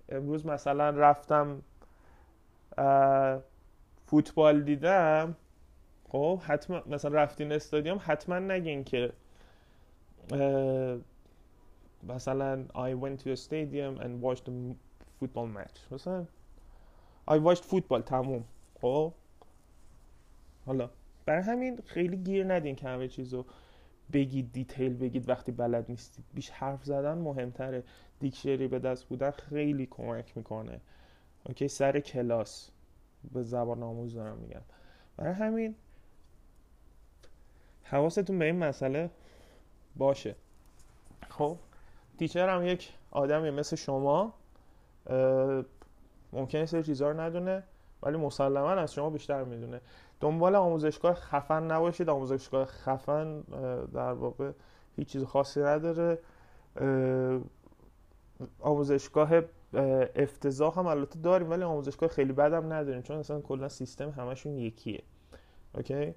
امروز مثلا رفتم فوتبال دیدم خب حتما مثلا رفتین استادیوم حتما نگین که مثلا I went to a stadium and watched a football match. مثلا I watched football تموم. خب؟ حالا برای همین خیلی گیر ندین که همه چیزو بگید detail بگید وقتی بلد نیستید بیش حرف زدن مهمتره. دیکشنری به دست بودن خیلی کمک می‌کنه. okay سر کلاس. به زبان آموز دارم میگم برای همین حواستون به این مسئله باشه. خب teacher هم یک آدمی مثل شما. ممکنه سری چیزها رو ندونه ولی مسلما از شما بیشتر می‌دونه. دنبال آموزشگاه خفن نباشید. آموزشگاه خفن در واقع هیچ چیز خاصی نداره. آموزشگاه افتضاح هم البته داریم ولی آموزشگاه خیلی بد هم نداریم چون اصلا کلا سیستم همشون یکیه. اوکی؟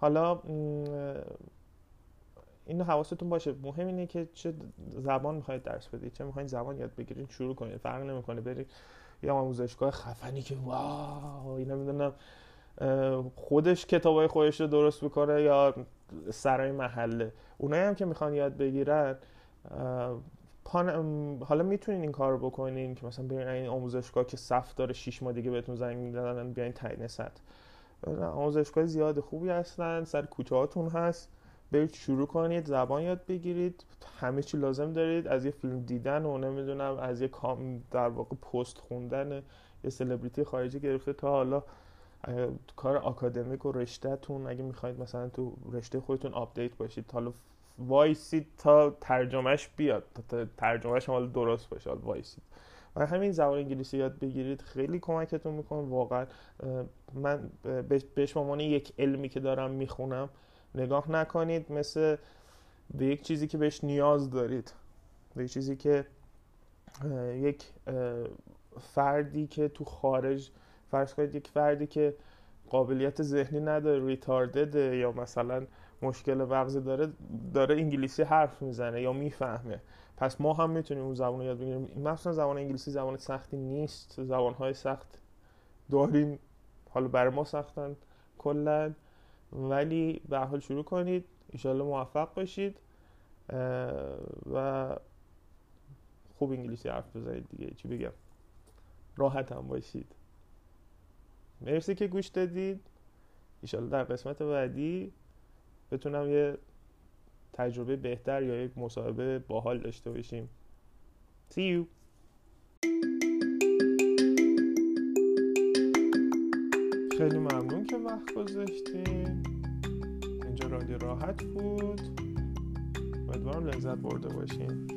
حالا اینو حواستون باشه. مهم اینه که چه زبان می‌خواید درس بدید. چه می‌خواید زبان یاد بگیرید شروع کنید. فرق نمی‌کنه برید یا آموزشگاه خفنی که واو اینا می‌دونم خودش کتابای خودش رو درست بکنه یا سرای محله. اونایی هم که می‌خوان یاد بگیرن حالا می‌تونین این کار بکنین که مثلا برین این آموزشگاه که صف داره شیش ماه دیگه بهتون زنگ میدن بیاین تعیین سطح آموزشگاه زیاد خوبی هستن سر کوچه هاتون هست. برید شروع کنید زبان یاد بگیرید. همه چی لازم دارید. از یه فیلم دیدن و نمی‌دونم از یه کام در واقع پست خوندن یه سلبریتی خارجی گرفته تا حالا کار آکادمیک و رشتهتون. اگه می‌خواید مثلا تو رشته خودتون update باشید حالا وایسید تا ترجمهش بیاد تا ترجمهش حالا درست باشه وایسید. و همین زبان انگلیسی یاد بگیرید خیلی کمکتون می‌کنه واقعا من بهش عنوان یک علمی که دارم می‌خونم نگاه نکنید مثل به یک چیزی که بهش نیاز دارید به یک چیزی که یک فردی که تو خارج فرض کنید یک فردی که قابلیت ذهنی نداره ریتاردده یا مثلا مشکل مغزی داره داره انگلیسی حرف می‌زنه یا می‌فهمه. پس ما هم می‌تونیم اون زبان رو یاد بگیریم. مثلا زبان انگلیسی زبان سختی نیست. زبان های سخت داریم. حالا برای ما سختن کلا. ولی به حال شروع کنید. ایشالله موفق باشید. و خوب انگلیسی حرف بزنید دیگه. چی بگم؟ راحت هم باشید. مرسی که گوش دادید. ایشالله در قسمت بعدی بتونم یه تجربه بهتر یا یک مصاحبه باحال داشته باشیم. See you. خیلی ممنون که وقت گذاشتین. اینجا رادیو راحت بود. امیدوارم لذت برده باشین.